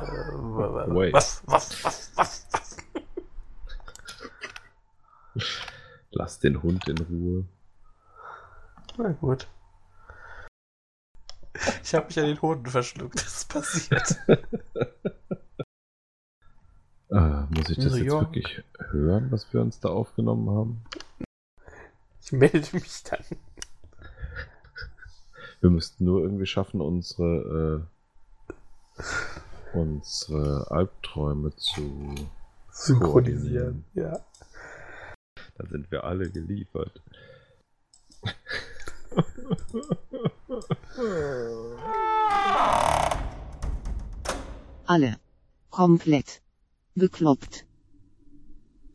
Wait. Was, was, was, was, was? Lass den Hund in Ruhe. Na gut. Ich habe mich an den Hoden verschluckt. Das ist passiert. Äh, muss ich das New jetzt York. wirklich hören, was wir uns da aufgenommen haben? Ich melde mich dann. Wir müssten nur irgendwie schaffen, unsere, äh, unsere Albträume zu Synchronisieren. Ja. Dann sind wir alle geliefert. Alle. Komplett. Bekloppt.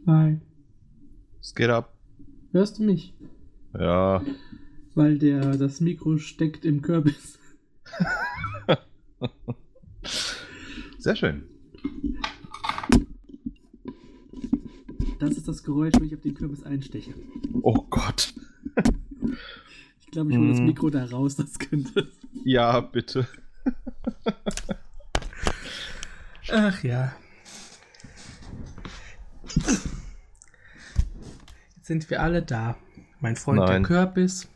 Nein. Es geht ab. Hörst du mich? Ja, Weil der, das Mikro steckt im Kürbis. sehr schön. Das ist das Geräusch, wenn ich auf den Kürbis einsteche. Oh Gott. Ich glaube, ich hole das Mm. Mikro da raus, das könnte. Ja, bitte. Ach ja. Jetzt sind wir alle da. Mein Freund Nein. der Kürbis.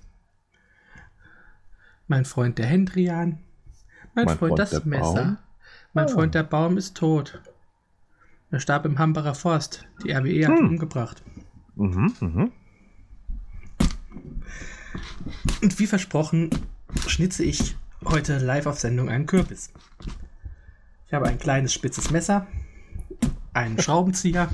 Mein Freund der Hendrian. Mein, Mein Freund, Freund das Messer. Baum. Mein Ah. Freund der Baum ist tot. Er starb im Hambacher Forst. Die RWE hat ihn Hm. umgebracht. Mhm, mhm. Und wie versprochen, schnitze ich heute live auf Sendung einen Kürbis. Ich habe ein kleines spitzes Messer, einen Schraubenzieher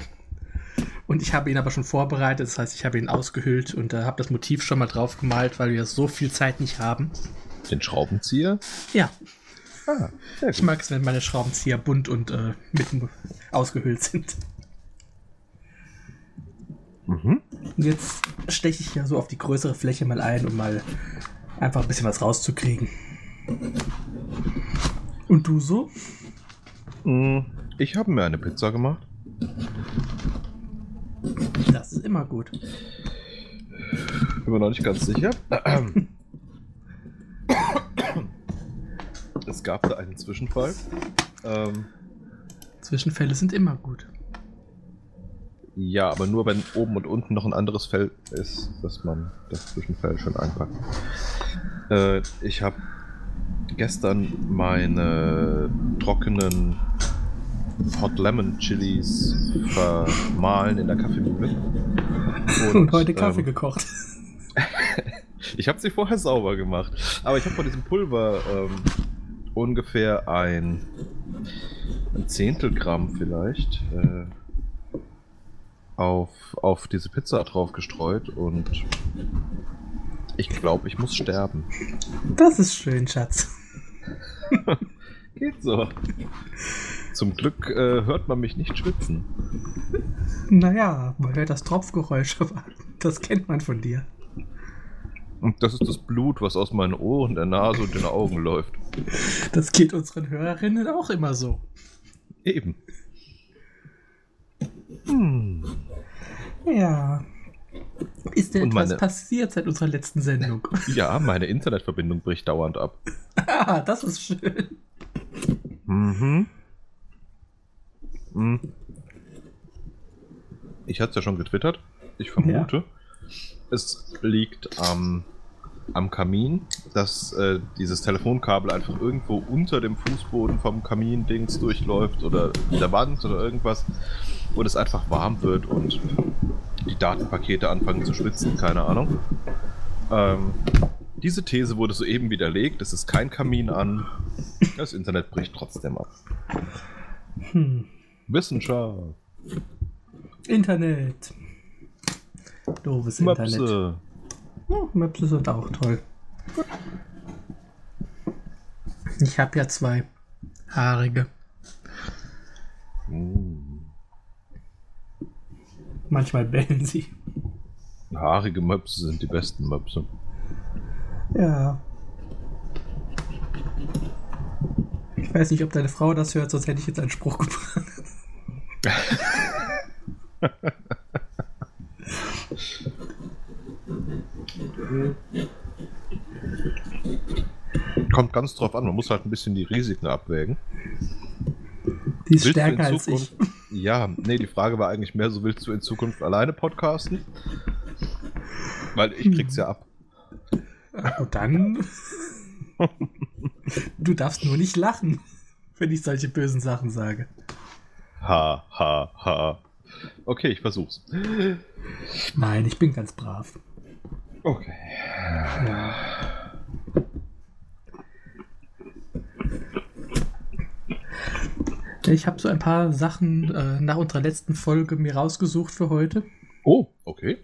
und ich habe ihn aber schon vorbereitet. Das heißt, ich habe ihn ausgehöhlt und äh, habe das Motiv schon mal drauf gemalt, weil wir so viel Zeit nicht haben. Den Schraubenzieher? Ja, Ah, ich mag es, wenn meine Schraubenzieher bunt und äh, mitten ausgehöhlt sind. Mhm. Jetzt steche ich ja so auf die größere Fläche mal ein, um mal einfach ein bisschen was rauszukriegen. Und du so? Mm, Ich habe mir eine Pizza gemacht. Das ist immer gut. Bin mir noch nicht ganz sicher. gab da einen Zwischenfall. Ähm, Zwischenfälle sind immer gut. ja, aber nur wenn oben und unten noch ein anderes Fell ist, dass man das Zwischenfell schon einpackt. Äh, ich habe gestern meine trockenen Hot Lemon Chilis vermahlen in der Kaffeemühle. Und, heute Kaffee ähm, gekocht. Ich habe sie vorher sauber gemacht. Aber ich habe von diesem Pulver ähm, ungefähr ein, ein Zehntel Gramm vielleicht äh, auf, auf diese Pizza drauf gestreut und ich glaube, ich muss sterben. Das ist schön, Schatz. Geht so. Zum Glück äh, hört man mich nicht schwitzen. Naja, man hört das Tropfgeräusch, aber das kennt man von dir. Und das ist das Blut, was aus meinen Ohren, der Nase und den Augen läuft. Das geht unseren Hörerinnen auch immer so. Eben. Hm. Ja. Ist denn Und etwas meine- passiert seit unserer letzten Sendung? Ja, meine Internetverbindung bricht dauernd ab. ah, das ist schön. Mhm. Mhm. Ich hatte es ja schon getwittert. Ich vermute, es liegt am, am Kamin, dass äh, dieses Telefonkabel einfach irgendwo unter dem Fußboden vom Kamin-Dings durchläuft oder der Wand oder irgendwas, wo es einfach warm wird und die Datenpakete anfangen zu schwitzen, keine Ahnung. Ähm, diese These wurde soeben widerlegt. Es ist kein Kamin an. Das Internet bricht trotzdem ab. Hm. Wissenschaft. Internet. Doofes Internet. Möpse. Oh, Möpse sind auch toll. Ich habe ja zwei haarige. Mm. Manchmal bellen sie. Haarige Möpse sind die besten Möpse. Ja. Ich weiß nicht, ob deine Frau das hört, sonst hätte ich jetzt einen Spruch gebracht. Kommt ganz drauf an, man muss halt ein bisschen die Risiken abwägen. Die ist Willst stärker als ich. Ja, nee, die Frage war eigentlich mehr, so willst du in Zukunft alleine podcasten? Weil ich krieg's ja ab. Und dann. du darfst nur nicht lachen, wenn ich solche bösen Sachen sage. Ha, ha, ha. Okay, ich versuch's. Nein, ich bin ganz brav. Okay. Ja. Ich habe so ein paar Sachen äh, nach unserer letzten Folge mir rausgesucht für heute. Oh, okay.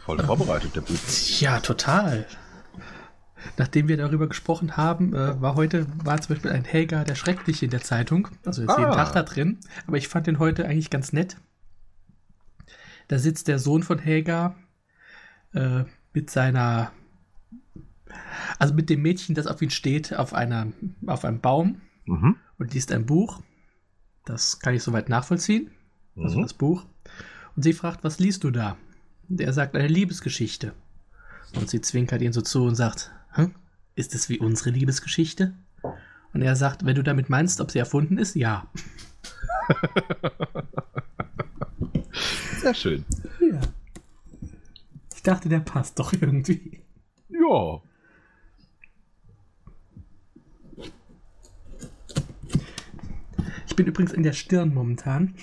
Voll vorbereitet, der Bub. Ja, total. Nachdem wir darüber gesprochen haben, äh, war heute war zum Beispiel ein Helga der Schreckliche in der Zeitung. Also ist jeden Ah. Tag da drin. Aber ich fand den heute eigentlich ganz nett. Da sitzt der Sohn von Helga äh, mit seiner, also mit dem Mädchen, das auf ihn steht, auf einer, auf einem Baum Mhm. und liest ein Buch. Das kann ich soweit nachvollziehen. Also Mhm. das Buch. Und sie fragt, was liest du da? Und er sagt, eine Liebesgeschichte. Und sie zwinkert ihn so zu und sagt, Hä? ist es wie unsere Liebesgeschichte? Und er sagt, wenn du damit meinst, ob sie erfunden ist, ja. Sehr schön. Ja. Ich dachte, der passt doch irgendwie. Ja. Bin übrigens in der Stirn momentan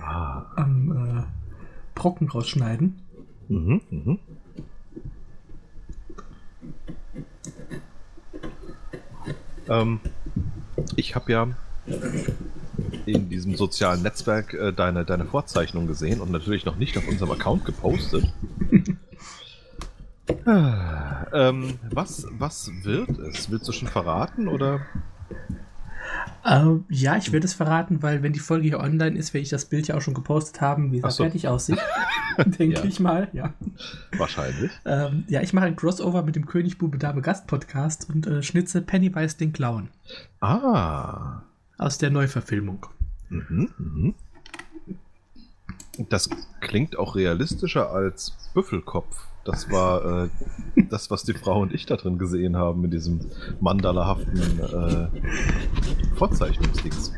Ah. am äh, Brocken rausschneiden. Mhm, mhm. Ähm, ich habe ja in diesem sozialen Netzwerk äh, deine, deine Vorzeichnung gesehen und natürlich noch nicht auf unserem Account gepostet. Ah, ähm, was, was wird es? Willst du schon verraten oder? Äh, ja, ich werde es verraten, weil wenn die Folge hier online ist, werde ich das Bild ja auch schon gepostet haben, wie es so. fertig aussieht. Denke Ja. ich mal, ja. Wahrscheinlich. Ähm, ja, ich mache ein Crossover mit dem König Bube Dame Gast Podcast und äh, schnitze Pennywise den Clown Ah. aus der Neuverfilmung. Mhm, mhm. Das klingt auch realistischer als Büffelkopf. Das war äh, das, was die Frau und ich da drin gesehen haben in diesem mandalahaften äh, Vorzeichnungsdings.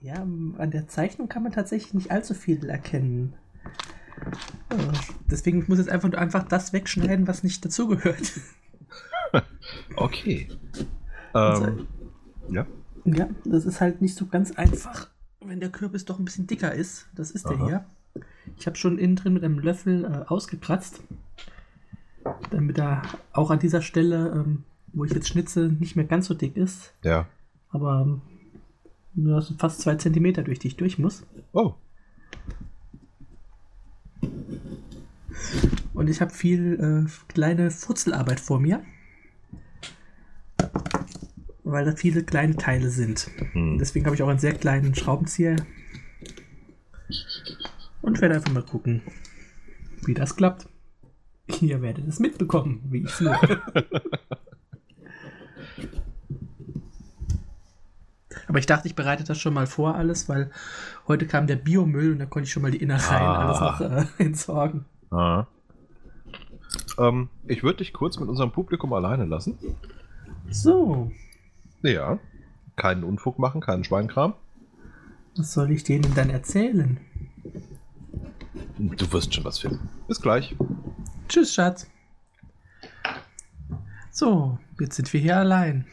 Ja, an der Zeichnung kann man tatsächlich nicht allzu viel erkennen. Äh, deswegen ich muss jetzt einfach, einfach das wegschneiden, was nicht dazugehört. Okay. Ähm, ja. ja, das ist halt nicht so ganz einfach, wenn der Kürbis doch ein bisschen dicker ist. Das ist der Aha. hier. Ich habe schon innen drin mit einem Löffel äh, ausgekratzt, damit er auch an dieser Stelle, ähm, wo ich jetzt schnitze, nicht mehr ganz so dick ist. Ja. Aber ähm, nur so fast zwei Zentimeter durch die ich durch muss. Oh. Und ich habe viel äh, kleine Futzelarbeit vor mir. Weil da viele kleine Teile sind. Hm. Deswegen habe ich auch einen sehr kleinen Schraubenzieher. Und werde einfach mal gucken, wie das klappt. Ihr werdet es mitbekommen, wie ich führe. Aber ich dachte, ich bereite das schon mal vor alles, weil heute kam der Biomüll und da konnte ich schon mal die Innereien Ah. alles noch äh, entsorgen. Ah. Ähm, ich würde dich kurz mit unserem Publikum alleine lassen. So, Ja. Keinen Unfug machen, keinen Schweinkram. was soll ich denen dann erzählen? Du wirst schon was finden. Bis gleich. Tschüss, Schatz. So, jetzt sind wir hier allein.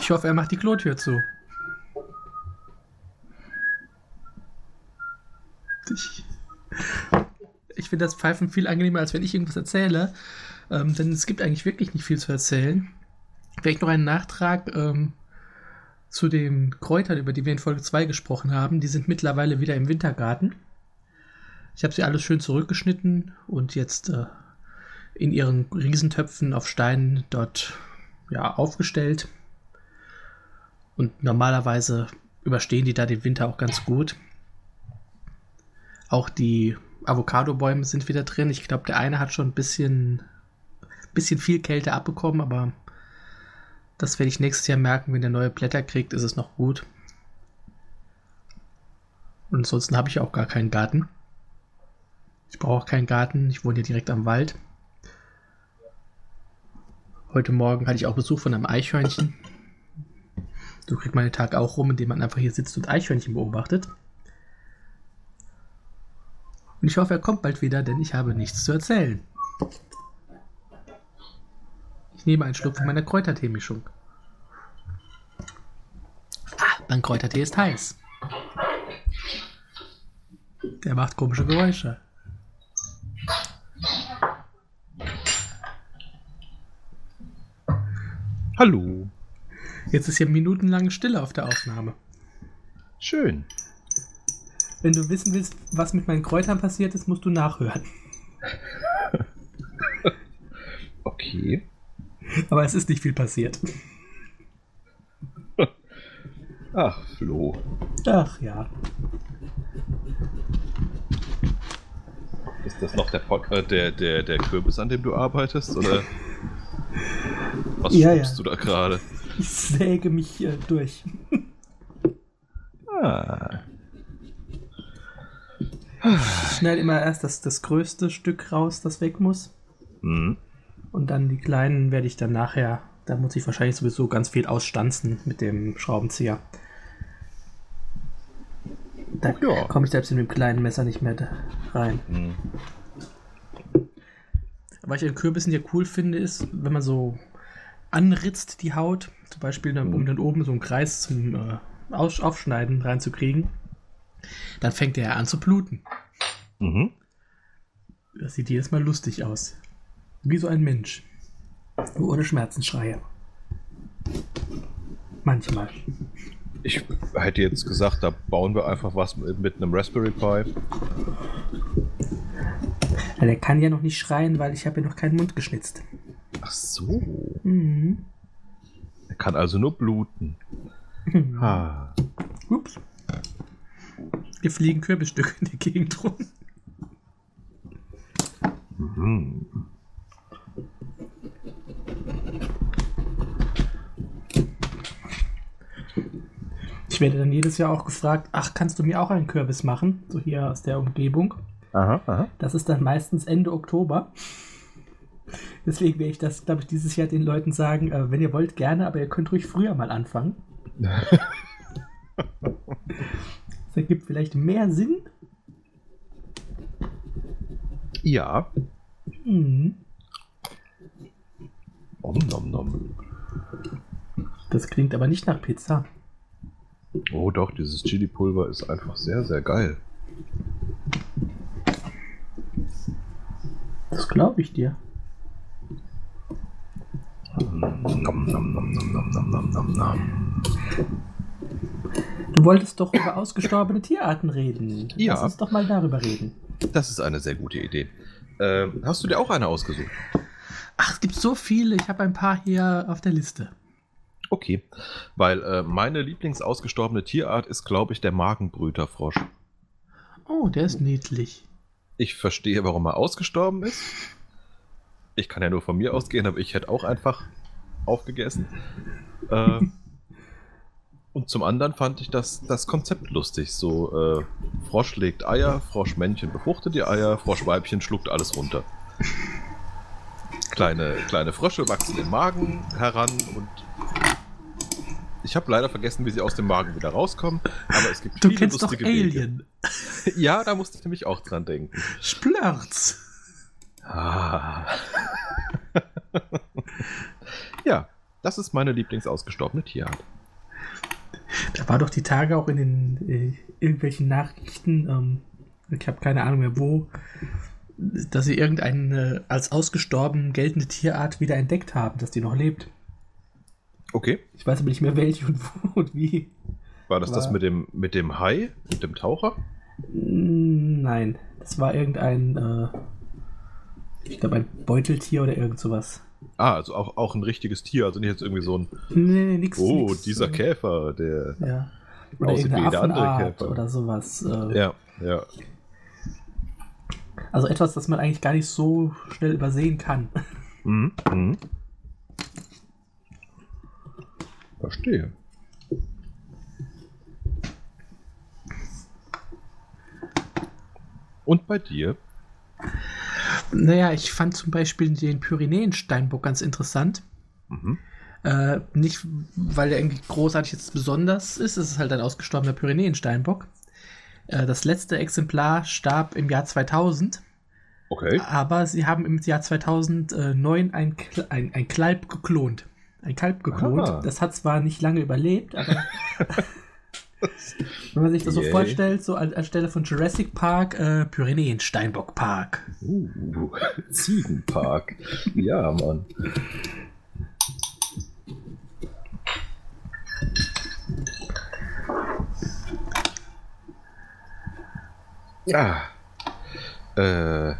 Ich hoffe, er macht die Klotür zu. Ich, ich finde das Pfeifen viel angenehmer, als wenn ich irgendwas erzähle. Ähm, denn es gibt eigentlich wirklich nicht viel zu erzählen. Vielleicht noch einen Nachtrag ähm, zu den Kräutern, über die wir in Folge 2 gesprochen haben. Die sind mittlerweile wieder im Wintergarten. Ich habe sie alles schön zurückgeschnitten und jetzt äh, in ihren Riesentöpfen auf Steinen dort ja, aufgestellt. Und normalerweise überstehen die da den Winter auch ganz gut. Auch die Avocado-Bäume sind wieder drin. Ich glaube, der eine hat schon ein bisschen, bisschen viel Kälte abbekommen, aber das werde ich nächstes Jahr merken, wenn der neue Blätter kriegt, ist es noch gut. Und ansonsten habe ich auch gar keinen Garten. Ich brauche auch keinen Garten. Ich wohne hier direkt am Wald. Heute Morgen hatte ich auch Besuch von einem Eichhörnchen. So kriegt man den Tag auch rum, indem man einfach hier sitzt und Eichhörnchen beobachtet. Und ich hoffe, er kommt bald wieder, denn ich habe nichts zu erzählen. Ich nehme einen Schluck von meiner Kräutertee-Mischung. Ah, mein Kräutertee ist heiß. Der macht komische Geräusche. Hallo. Jetzt ist hier minutenlang Stille auf der Aufnahme. Schön. Wenn du wissen willst, was mit meinen Kräutern passiert ist, musst du nachhören. Okay. Aber es ist nicht viel passiert. Ach, Flo. Ach ja. Ist das noch der, Pod äh, der, der, der Kürbis, an dem du arbeitest? Oder was Ja, ja. du da gerade? Ich säge mich äh, durch. Ah. Ich schneide immer erst das, das größte Stück raus, das weg muss. Hm. Und dann die kleinen werde ich dann nachher, da muss ich wahrscheinlich sowieso ganz viel ausstanzen mit dem Schraubenzieher. Da Ja. komme ich selbst in dem kleinen Messer nicht mehr rein. Hm. Was ich an Kürbissen ja cool finde, ist, wenn man so anritzt die Haut, zum Beispiel dann, um dann oben so einen Kreis zum äh, Aufschneiden reinzukriegen, dann fängt der an zu bluten. Mhm. Das sieht jedes Mal lustig aus. Wie so ein Mensch. Nur ohne Schmerzensschreie. Manchmal. Ich hätte jetzt gesagt, da bauen wir einfach was mit, mit einem Raspberry Pi. Ja, der kann ja noch nicht schreien, weil ich habe ja noch keinen Mund geschnitzt. Ach so. Mhm. Er kann also nur bluten. Ah. Ups. Hier fliegen Kürbisstücke in die Gegend rum. Mhm. Ich werde dann jedes Jahr auch gefragt, ach, kannst du mir auch einen Kürbis machen? So hier aus der Umgebung. Aha, aha. Das ist dann meistens Ende Oktober. Deswegen werde ich das, glaube ich, dieses Jahr den Leuten sagen, äh, wenn ihr wollt, gerne, aber ihr könnt ruhig früher mal anfangen. Das ergibt vielleicht mehr Sinn. Ja. Mhm. Om nom nom. Das klingt aber nicht nach Pizza. Oh doch, dieses Chili-Pulver ist einfach sehr, sehr geil. Das glaube ich dir. Du wolltest doch über ausgestorbene Tierarten reden. Ja. Lass uns doch mal darüber reden. Das ist eine sehr gute Idee. Ähm, hast du dir auch eine ausgesucht? Ach, es gibt so viele. Ich habe ein paar hier auf der Liste. Okay, weil äh, meine lieblingsausgestorbene Tierart ist, glaube ich, der Magenbrüterfrosch. Oh, der ist niedlich. Ich verstehe, warum er ausgestorben ist. Ich kann ja nur von mir ausgehen, aber ich hätte auch einfach aufgegessen. Äh, und zum anderen fand ich das, das Konzept lustig. So, äh, Frosch legt Eier, Froschmännchen befruchtet die Eier, Froschweibchen schluckt alles runter. Kleine, kleine Frösche wachsen im Magen heran und ich habe leider vergessen, wie sie aus dem Magen wieder rauskommen, aber es gibt Du viele kennst doch lustige Wege. Alien. Ja, da musste ich nämlich auch dran denken. Splörz. Ah. ja, das ist meine lieblingsausgestorbene Tierart. Da war doch die Tage auch in den äh, irgendwelchen Nachrichten, ähm, ich habe keine Ahnung mehr wo, dass sie irgendeine als ausgestorben geltende Tierart wieder entdeckt haben, dass die noch lebt. Okay. Ich weiß aber nicht mehr welche und wo und wie. War das das War- mit dem, mit dem Hai, mit dem Taucher? Nein, das war irgendein, äh, ich glaube ein Beuteltier oder irgend sowas. Ah, also auch, auch ein richtiges Tier, also nicht jetzt irgendwie so ein, Nee, nee, nix. oh, nix, dieser äh, Käfer, der. Ja. Oder Aussieht wie jeder andere Käfer. oder sowas. Äh, Ja, ja. Also etwas, das man eigentlich gar nicht so schnell übersehen kann. Mhm. Mhm. Verstehe. Und bei dir? Naja, ich fand zum Beispiel den Pyrenäensteinbock ganz interessant. Mhm. Äh, nicht, weil der irgendwie großartig jetzt besonders ist, es ist halt ein ausgestorbener Pyrenäensteinbock. Äh, das letzte Exemplar starb im Jahr 2000, Okay. aber sie haben im Jahr 2009 ein, ein, ein Kalb geklont. Ein Kalb geklont. Ah. Das hat zwar nicht lange überlebt, aber wenn man sich das so Yay. vorstellt, so an, anstelle von Jurassic Park, äh, Pyrenäensteinbock Park. Uh, Ziegenpark. Ja, Mann. Ja. Äh.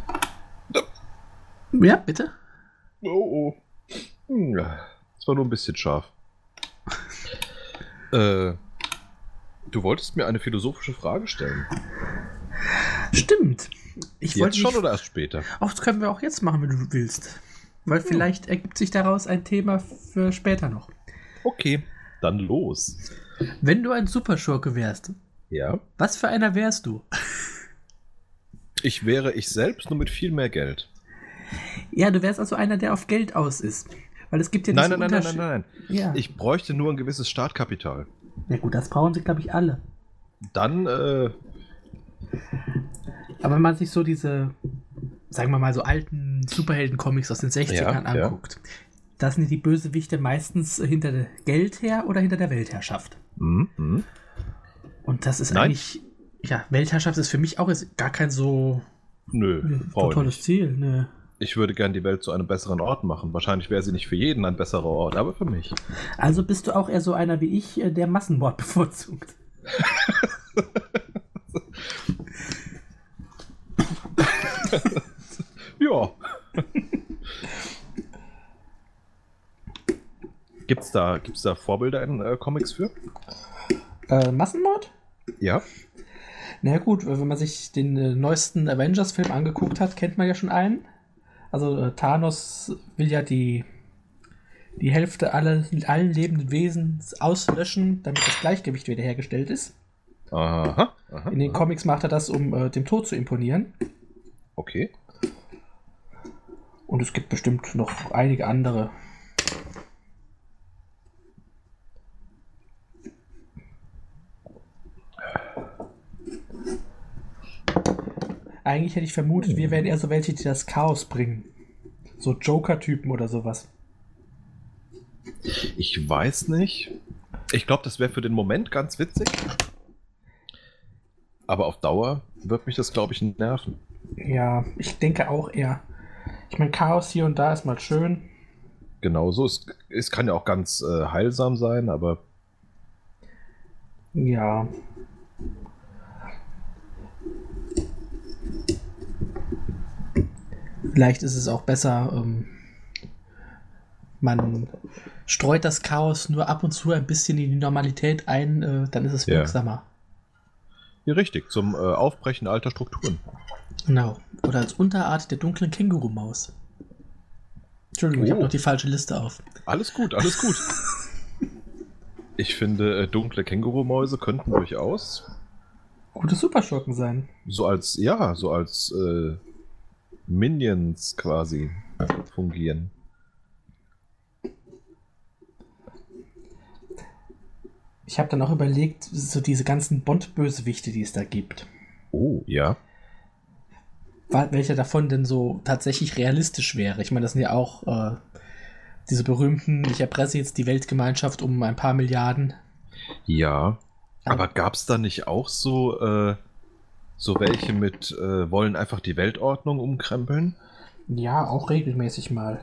Ja, bitte? Oh, oh. Hm, Ja, das war nur ein bisschen scharf. äh. Du wolltest mir eine philosophische Frage stellen. Stimmt. Ich Jetzt wollte schon oder erst später? Auch das können wir auch jetzt machen, wenn du willst. Weil vielleicht ergibt sich daraus ein Thema für später noch. Okay, dann los. Wenn du ein Superschurke wärst, Ja. was für einer wärst du? Ich wäre ich selbst nur mit viel mehr Geld. Ja, du wärst also einer, der auf Geld aus ist. Weil es gibt ja Nein, nein, nein, nein, nein, Unterschied- nein. Ja. Ich bräuchte nur ein gewisses Startkapital. Ja gut, das brauchen sie, glaube ich, alle. Dann, äh, Aber wenn man sich so diese, sagen wir mal, so alten Superhelden-Comics aus den 60ern Ja, ja. anguckt, da sind die Bösewichte meistens hinter Geld her oder hinter der Weltherrschaft. hm, hm. Und das ist Nein. eigentlich, ja, Weltherrschaft ist für mich auch gar kein so, nö, so ich tolles. Ziel. Ne. Ich würde gern die Welt zu einem besseren Ort machen. Wahrscheinlich wäre sie nicht für jeden ein besserer Ort, aber für mich. Also bist du auch eher so einer wie ich, äh, der Massenmord bevorzugt. Ja. gibt's da, gibt's da Vorbilder in äh, Comics für? Äh, Massenmord? Ja. Na ja, gut, wenn man sich den äh, neuesten Avengers-Film angeguckt hat, kennt man ja schon einen. Also äh, Thanos will ja die, die Hälfte aller, allen lebenden Wesen auslöschen, damit das Gleichgewicht wiederhergestellt ist. Aha. aha In den aha. Comics macht er das, um äh, dem Tod zu imponieren. Okay. Und es gibt bestimmt noch einige andere. Eigentlich hätte ich vermutet, wir wären eher so welche, die das Chaos bringen. So Joker-Typen oder sowas. Ich weiß nicht. Ich glaube, das wäre für den Moment ganz witzig. Aber auf Dauer wird mich das, glaube ich, nerven. Ja, ich denke auch eher. Ich meine, Chaos hier und da ist mal schön. Genauso. Es, es kann ja auch ganz äh, heilsam sein, aber Ja. Vielleicht ist es auch besser, ähm, man streut das Chaos nur ab und zu ein bisschen in die Normalität ein, äh, dann ist es wirksamer. ja, richtig, zum äh, Aufbrechen alter Strukturen. Genau. Oder als Unterart der dunklen Kängurumaus. Entschuldigung, ich Oh. habe noch die falsche Liste auf. Alles gut, alles gut. Ich finde, äh, dunkle Kängurumäuse könnten durchaus Gute Superschurken sein. so als, ja, so als äh, Minions quasi fungieren. Ich habe dann auch überlegt, so diese ganzen Bond-Bösewichte, die es da gibt. Oh, ja. welcher davon denn so tatsächlich realistisch wäre. Ich meine, das sind ja auch äh, diese berühmten, ich erpresse jetzt die Weltgemeinschaft um ein paar Milliarden. Ja. Aber gab es da nicht auch so, äh, so welche mit äh, wollen einfach die Weltordnung umkrempeln? Ja, auch regelmäßig mal.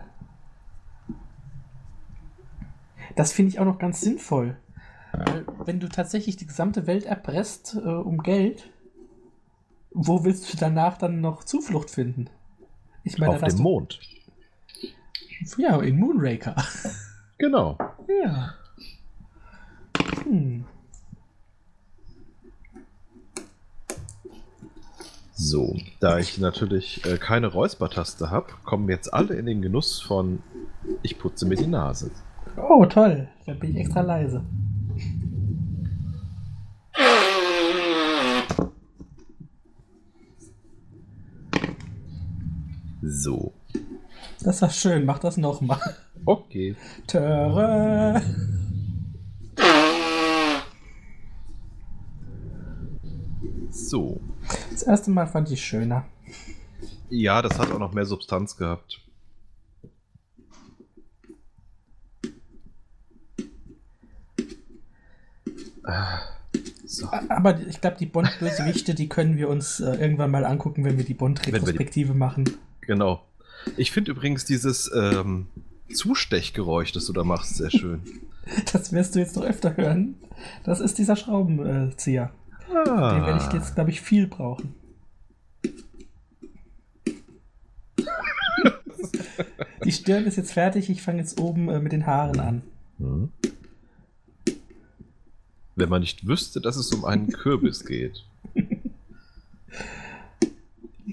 Das finde ich auch noch ganz sinnvoll. Weil, wenn du tatsächlich die gesamte Welt erpresst äh, um Geld, wo willst du danach dann noch Zuflucht finden? Ich meine, Auf dem Mond. Ja, in Moonraker. Genau. ja. Hm. So, da ich natürlich äh, keine Räuspertaste habe, kommen jetzt alle in den Genuss von Ich putze mir die Nase. Oh, toll. Da bin ich extra leise. So. Das war schön. Mach das nochmal. Okay. Töre. So. Das erste Mal fand ich schöner. Ja, das hat auch noch mehr Substanz gehabt. So. Aber ich glaube, die Bond-Bösewichte, die können wir uns äh, irgendwann mal angucken, wenn wir die Bond-Retrospektive machen. Genau. Ich finde übrigens dieses ähm, Zustechgeräusch, das du da machst, sehr schön. Das wirst du jetzt noch öfter hören. Das ist dieser Schraubenzieher. Den werde ich jetzt, glaube ich, viel brauchen. Die Stirn ist jetzt fertig. Ich fange jetzt oben äh, mit den Haaren an. Hm. Wenn man nicht wüsste, dass es um einen Kürbis geht.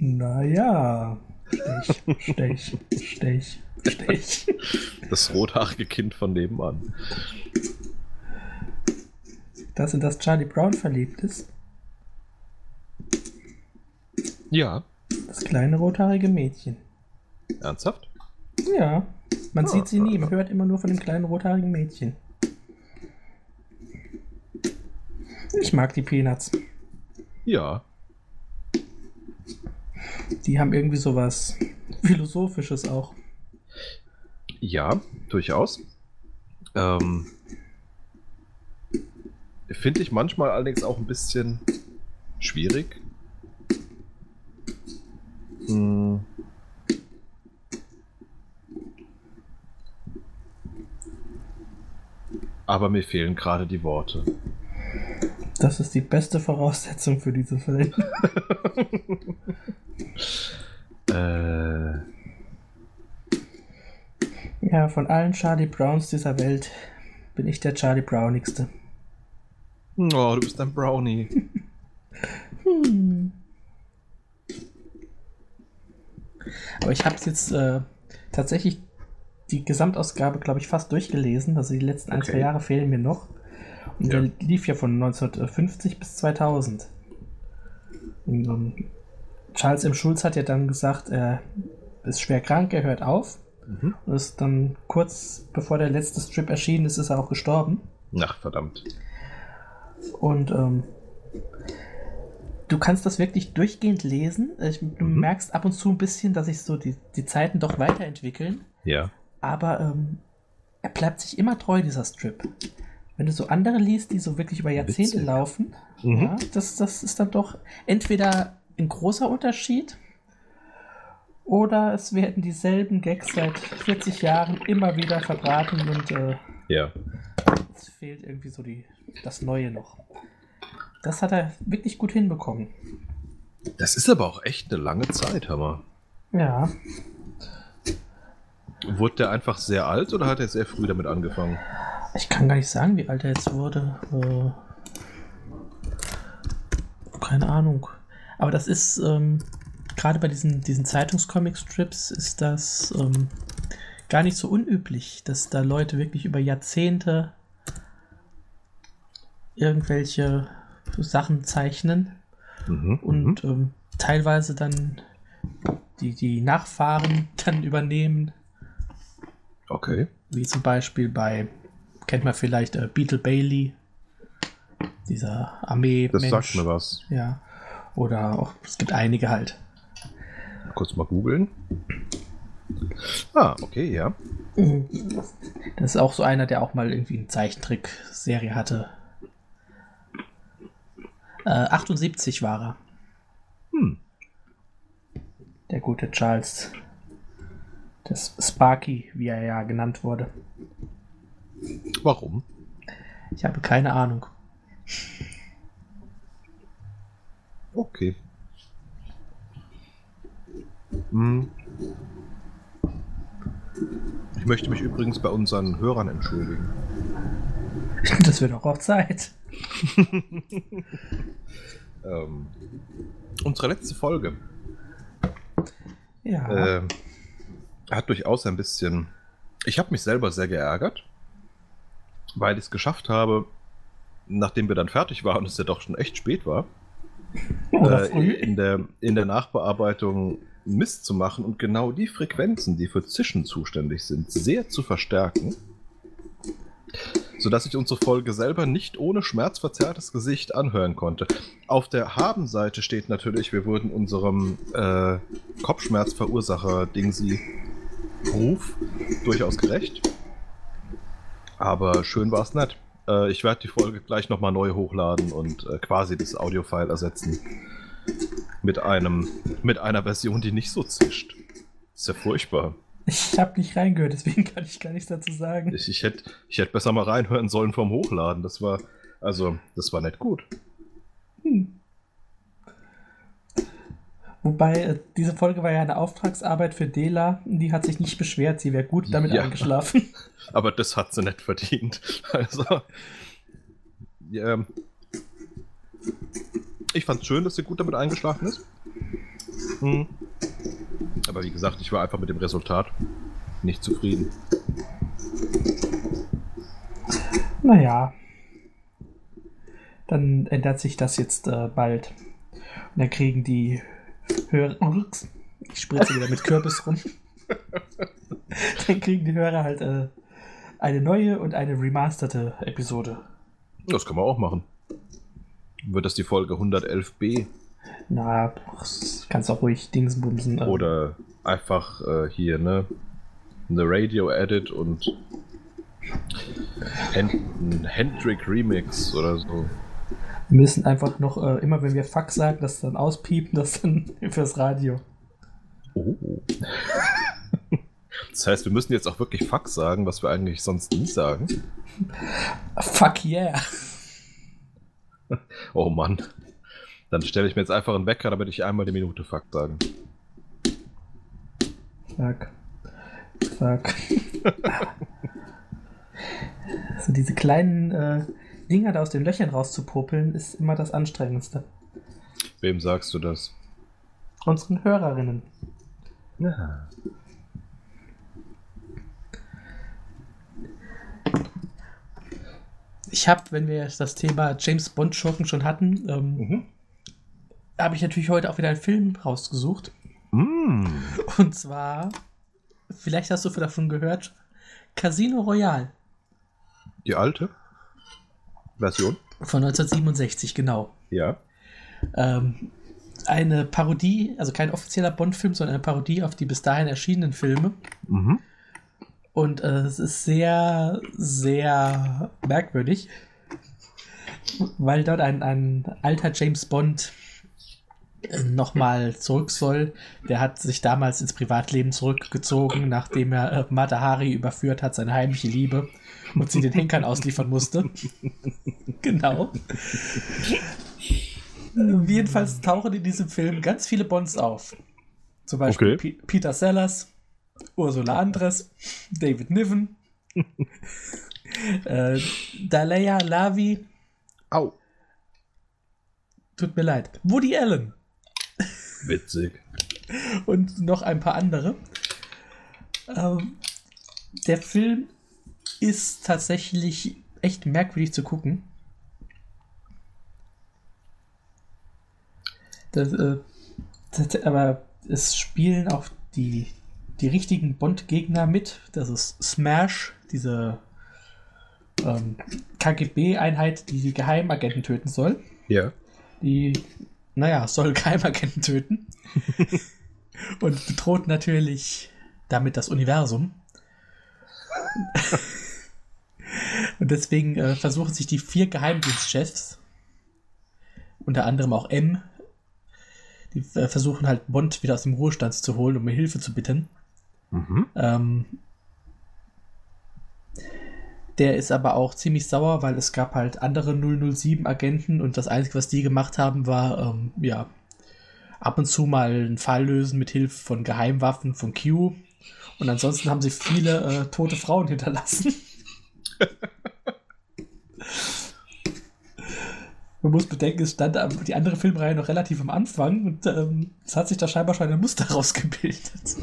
Naja. Stech, Stech, Stech, Stech. Das rothaarige Kind von nebenan. Das in das Charlie Brown verliebt ist. Ja, Das kleine rothaarige Mädchen. ernsthaft? Ja. Man Ah, sieht sie nie. ah, Man hört immer nur von dem kleinen rothaarigen Mädchen. Ich mag die Peanuts. Ja. Die haben irgendwie sowas Philosophisches auch. Ja, durchaus. Ähm, Finde ich manchmal allerdings auch ein bisschen schwierig. Hm. Aber mir fehlen gerade die Worte. Das ist die beste Voraussetzung für diese Film. Äh, Ja, von allen Charlie Browns dieser Welt bin ich der Charlie Brownigste. Oh, du bist ein Brownie. Hm. Aber ich habe jetzt äh, tatsächlich die Gesamtausgabe, glaube ich, fast durchgelesen. Also die letzten ein, Okay. zwei Jahre fehlen mir noch. Und Ja. der lief ja von 1950 bis 2000. Und, ähm, Charles M. Schulz hat ja dann gesagt, er ist schwer krank, er hört auf. Mhm. Und ist dann kurz bevor der letzte Strip erschienen ist, ist er auch gestorben. Ach, verdammt. Und ähm, du kannst das wirklich durchgehend lesen. Ich, du Mhm. merkst ab und zu ein bisschen, dass sich so die, die Zeiten doch weiterentwickeln. Ja. Aber ähm, er bleibt sich immer treu, dieser Strip. Wenn du so andere liest, die so wirklich über Jahrzehnte Witzig. laufen, Mhm. ja, das, das ist dann doch entweder ein großer Unterschied oder es werden dieselben Gags seit 40 Jahren immer wieder verbraten und äh, Ja. Es fehlt irgendwie so die, das Neue noch. Das hat er wirklich gut hinbekommen. Das ist aber auch echt eine lange Zeit, Hammer. Ja, Wurde der einfach sehr alt oder hat er sehr früh damit angefangen? ich kann gar nicht sagen, wie alt er jetzt wurde. Äh, keine Ahnung. Aber das ist, ähm, gerade bei diesen, diesen Zeitungscomic-Strips ist das ähm, gar nicht so unüblich, dass da Leute wirklich über Jahrzehnte irgendwelche Sachen zeichnen. Mhm. und ähm, teilweise dann die, die Nachfahren dann übernehmen, Okay. wie zum Beispiel bei, kennt man vielleicht äh, Beetle Bailey, dieser Armee. Das sagt mir was. Ja. Oder auch, es gibt einige halt. Kurz mal googeln. Ah, okay, ja. Das ist auch so einer, der auch mal irgendwie eine Zeichentrick-Serie hatte. Äh, 78 war er. Hm. Der gute Charles. Das Sparky, wie er ja genannt wurde. Warum? Ich habe keine Ahnung. Okay. Hm. Ich möchte mich übrigens bei unseren Hörern entschuldigen. Das wird auch, auch Zeit. Ähm, unsere letzte Folge Ja. äh, hat durchaus ein bisschen. Ich habe mich selber sehr geärgert, weil ich es geschafft habe, nachdem wir dann fertig waren und es ja doch schon echt spät war, äh, in, der, in der Nachbearbeitung Mist zu machen und genau die Frequenzen, die für Zischen zuständig sind, sehr zu verstärken, sodass ich unsere Folge selber nicht ohne schmerzverzerrtes Gesicht anhören konnte. Auf der Haben-Seite steht natürlich, wir wurden unserem äh, Kopfschmerzverursacher Dingsi Ruf durchaus gerecht. Aber schön war es nicht. Äh, ich werde die Folge gleich nochmal neu hochladen und äh, quasi das Audio-File ersetzen. Mit einem, mit einer Version, die nicht so zischt. Ist ja furchtbar. Ich habe nicht reingehört, deswegen kann ich gar nichts dazu sagen. Ich, ich hätte ich hätt besser mal reinhören sollen vom Hochladen. Das war, also, das war nicht gut. Hm. Wobei, äh, diese Folge war ja eine Auftragsarbeit für Dela. Die hat sich nicht beschwert, sie wäre gut damit Ja. eingeschlafen. Aber das hat sie nicht verdient. Also. Ja, ich fand's schön, dass sie gut damit eingeschlafen ist. Hm. Aber wie gesagt, ich war einfach mit dem Resultat nicht zufrieden. Naja. Dann ändert sich das jetzt äh, bald. Und dann kriegen die Hörer. Ups, Ich spritze wieder mit Kürbis rum. dann kriegen die Hörer halt äh, eine neue und eine remasterte Episode. Das kann man auch machen. Wird das die Folge 111b Na, kannst auch ruhig Dingsbumsen. äh, oder einfach äh, hier, ne? Eine Radio-Edit und ein Hendrick Remix oder so. Wir müssen einfach noch, äh, immer wenn wir Fuck sagen, das dann auspiepen, das dann fürs Radio. Oh. Das heißt, wir müssen jetzt auch wirklich Fuck sagen, was wir eigentlich sonst nie sagen. Fuck yeah. Oh Mann. Dann stelle ich mir jetzt einfach einen Wecker, damit ich einmal die Minute Fuck sagen. Fuck. Fuck. so diese kleinen äh, Dinger da aus den Löchern rauszupopeln, ist immer das Anstrengendste. Wem sagst du das? Unseren Hörerinnen. Ja. Ich habe, wenn wir das Thema James Bond Schurken schon hatten, ähm, Mhm. Habe ich natürlich heute auch wieder einen Film rausgesucht. Mm. Und zwar, vielleicht hast du davon gehört, Casino Royale Die alte Version? von 1967, genau. Ja. Ähm, eine Parodie, also kein offizieller Bond-Film, sondern eine Parodie auf die bis dahin erschienenen Filme. Mhm. Und äh, es ist sehr, sehr merkwürdig, weil dort ein, ein alter James Bond nochmal zurück soll. Der hat sich damals ins Privatleben zurückgezogen, nachdem er äh, Mata Hari überführt hat, seine heimliche Liebe, und sie den Henkern ausliefern musste. genau. Äh, Jedenfalls tauchen in diesem Film ganz viele Bonds auf. Zum Beispiel Okay. Pe Peter Sellers, Ursula Andres, David Niven, äh, Dalea Lavi, Au. tut mir leid, Woody Allen Witzig. und noch ein paar andere. Ähm, der Film ist tatsächlich echt merkwürdig zu gucken. Das, äh, das, aber es spielen auch die, die richtigen Bond-Gegner mit. Das ist Smash, diese ähm, KGB-Einheit, die die Geheimagenten töten soll. Ja. Die, naja, soll Geheimagenten töten. Und bedroht natürlich damit das Universum. Und deswegen äh, versuchen sich die vier Geheimdienstchefs, unter anderem auch M, die äh, versuchen halt Bond wieder aus dem Ruhestand zu holen, um mir Hilfe zu bitten. Mhm. Ähm, der ist aber auch ziemlich sauer, weil es gab halt andere 007-Agenten und das Einzige, was die gemacht haben, war, ähm, ja, ab und zu mal einen Fall lösen mit Hilfe von Geheimwaffen von Q. Und ansonsten haben sie viele äh, tote Frauen hinterlassen. Man muss bedenken, es stand die andere Filmreihe noch relativ am Anfang und ähm, es hat sich da scheinbar schon ein Muster rausgebildet.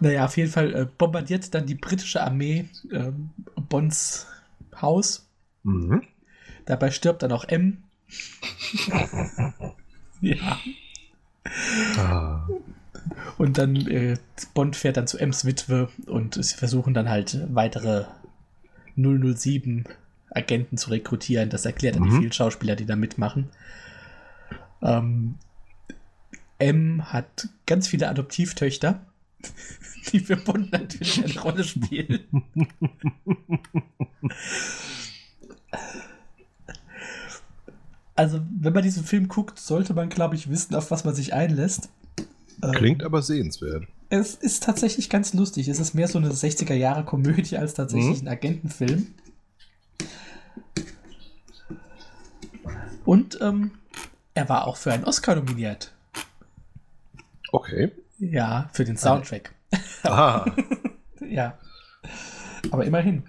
Naja, auf jeden Fall äh, bombardiert dann die britische Armee ähm, Bonds Haus. Mhm. Dabei stirbt dann auch M. ja. Ah. Und dann äh, Bond fährt dann zu Ems Witwe und sie versuchen dann halt weitere 007 Agenten zu rekrutieren. Das erklärt dann die Mhm. vielen Schauspieler, die da mitmachen. Ähm, M hat ganz viele Adoptivtöchter, die für Bond natürlich eine Rolle spielen. Also, wenn man diesen Film guckt, sollte man, glaube ich, wissen, auf was man sich einlässt. Ähm, Klingt aber sehenswert. es ist tatsächlich ganz lustig. Es ist mehr so eine 60er-Jahre-Komödie als tatsächlich Mhm. ein Agentenfilm. Und ähm, er war auch für einen Oscar nominiert. Okay. Ja, für den Soundtrack. Ah. Ja. Aber immerhin.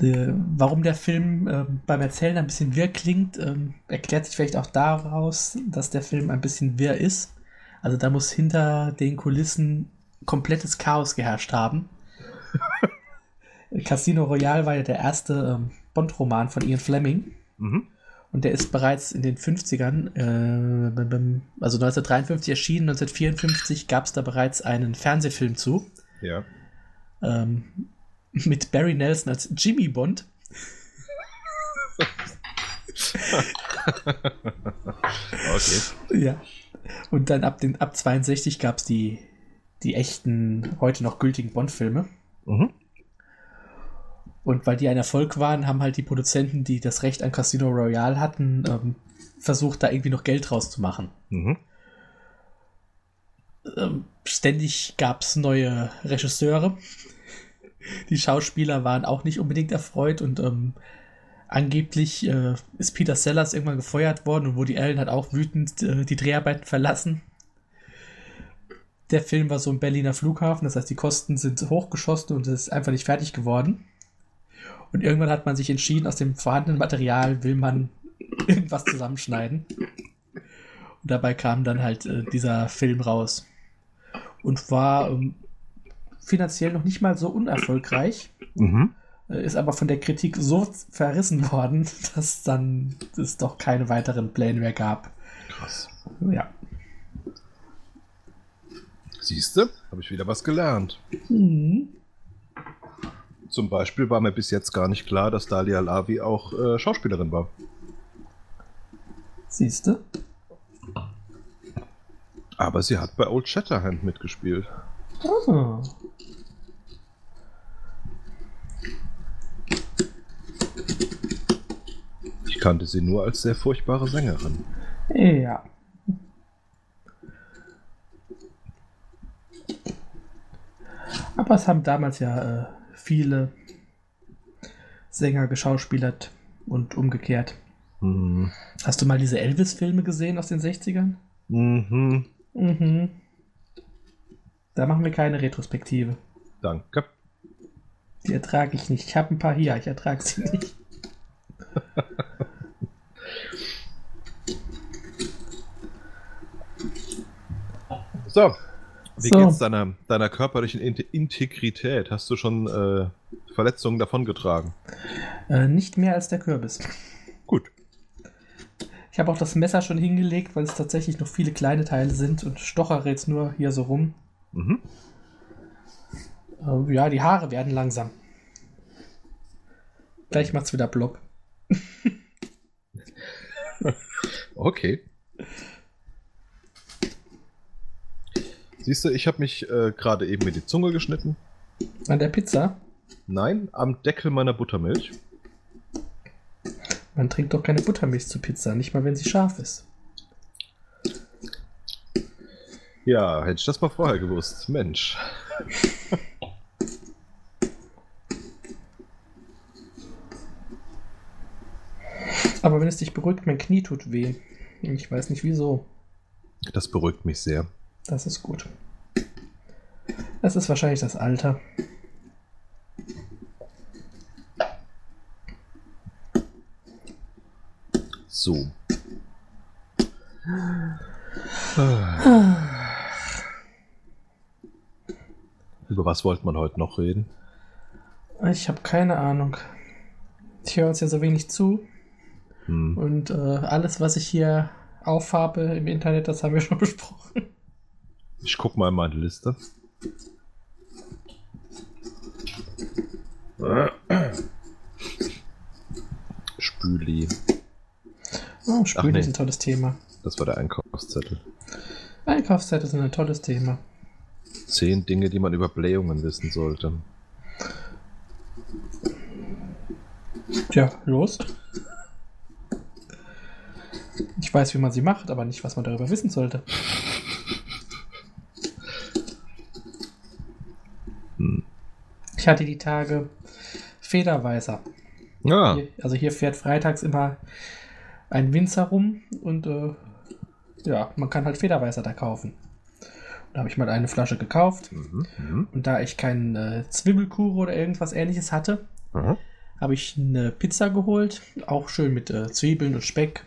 Äh, warum der Film ähm, beim Erzählen ein bisschen wirr klingt, ähm, erklärt sich vielleicht auch daraus, dass der Film ein bisschen wirr ist. Also da muss hinter den Kulissen komplettes Chaos geherrscht haben. Casino Royale war ja der erste ähm, Bond-Roman von Ian Fleming. Mhm. Und der ist bereits in den 50ern, äh, also 1953 erschienen, 1954 gab es da bereits einen Fernsehfilm zu, Ja. ähm, mit Barry Nelson als Jimmy Bond. Okay. Ja. Und dann ab, den, ab 62 gab es die, die echten, heute noch gültigen Bond-Filme. Mhm. Und weil die ein Erfolg waren, haben halt die Produzenten, die das Recht an Casino Royale hatten, ähm, versucht, da irgendwie noch Geld rauszumachen. Mhm. ähm, ständig gab es neue Regisseure. Die Schauspieler waren auch nicht unbedingt erfreut und ähm, angeblich äh, ist Peter Sellers irgendwann gefeuert worden und Woody Allen hat auch wütend äh, die Dreharbeiten verlassen. Der Film war so im Berliner Flughafen, das heißt, die Kosten sind hochgeschossen und es ist einfach nicht fertig geworden. Und irgendwann hat man sich entschieden, aus dem vorhandenen Material will man irgendwas zusammenschneiden. Und dabei kam dann halt äh, dieser Film raus. Und war ähm, finanziell noch nicht mal so unerfolgreich, Mhm. äh, ist aber von der Kritik so verrissen worden, dass dann es doch keine weiteren Pläne mehr gab. Krass. Ja. Siehst du? Habe ich wieder was gelernt. Mhm. Zum Beispiel war mir bis jetzt gar nicht klar, dass Dalia Lavi auch äh, Schauspielerin war. Siehst du? Aber sie hat bei Old Shatterhand mitgespielt. Ah. Ich kannte sie nur als sehr furchtbare Sängerin. Ja. Aber es haben damals ja äh, viele Sänger geschauspielert und umgekehrt. Mhm. Hast du mal diese Elvis-Filme gesehen aus den 60ern? Mhm. Mhm. Da machen wir keine Retrospektive. Danke. Die ertrage ich nicht. Ich habe ein paar hier, ich ertrage sie nicht. So. Wie So. geht's deiner, deiner körperlichen In Integrität? Hast du schon äh, Verletzungen davongetragen? Äh, nicht mehr als der Kürbis. Gut. Ich habe auch das Messer schon hingelegt, weil es tatsächlich noch viele kleine Teile sind und stochere jetzt nur hier so rum. Mhm. Äh, ja, die Haare werden langsam. Gleich macht's wieder plopp. Okay. Siehst du, ich habe mich äh, gerade eben mit die Zunge geschnitten. An der Pizza? Nein, am Deckel meiner Buttermilch. Man trinkt doch keine Buttermilch zu Pizza, nicht mal wenn sie scharf ist. Ja, hätte ich das mal vorher gewusst. Mensch. Aber wenn es dich beruhigt, mein Knie tut weh. Ich weiß nicht wieso. Das beruhigt mich sehr. Das ist gut. Es ist wahrscheinlich das Alter. So. Über was wollte man heute noch reden? Ich habe keine Ahnung. Ich höre uns ja so wenig zu. Hm. Und äh, alles, was ich hier aufhabe im Internet, das haben wir schon besprochen. Ich guck mal in meine Liste. Spüli. Oh, Spüle nee. ist ein tolles Thema. Das war der Einkaufszettel. Einkaufszettel sind ein tolles Thema. Zehn Dinge, die man über Blähungen wissen sollte. Tja, los. Ich weiß, wie man sie macht, aber nicht, was man darüber wissen sollte. Ich hatte die Tage Federweißer. Ja, Hier, also hier fährt freitags immer ein Winzer rum und äh, ja, man kann halt Federweißer da kaufen. Da habe ich mal eine Flasche gekauft mhm. Mhm. und da ich keinen äh, Zwiebelkuchen oder irgendwas ähnliches hatte, Mhm. habe ich eine Pizza geholt, auch schön mit äh, Zwiebeln und Speck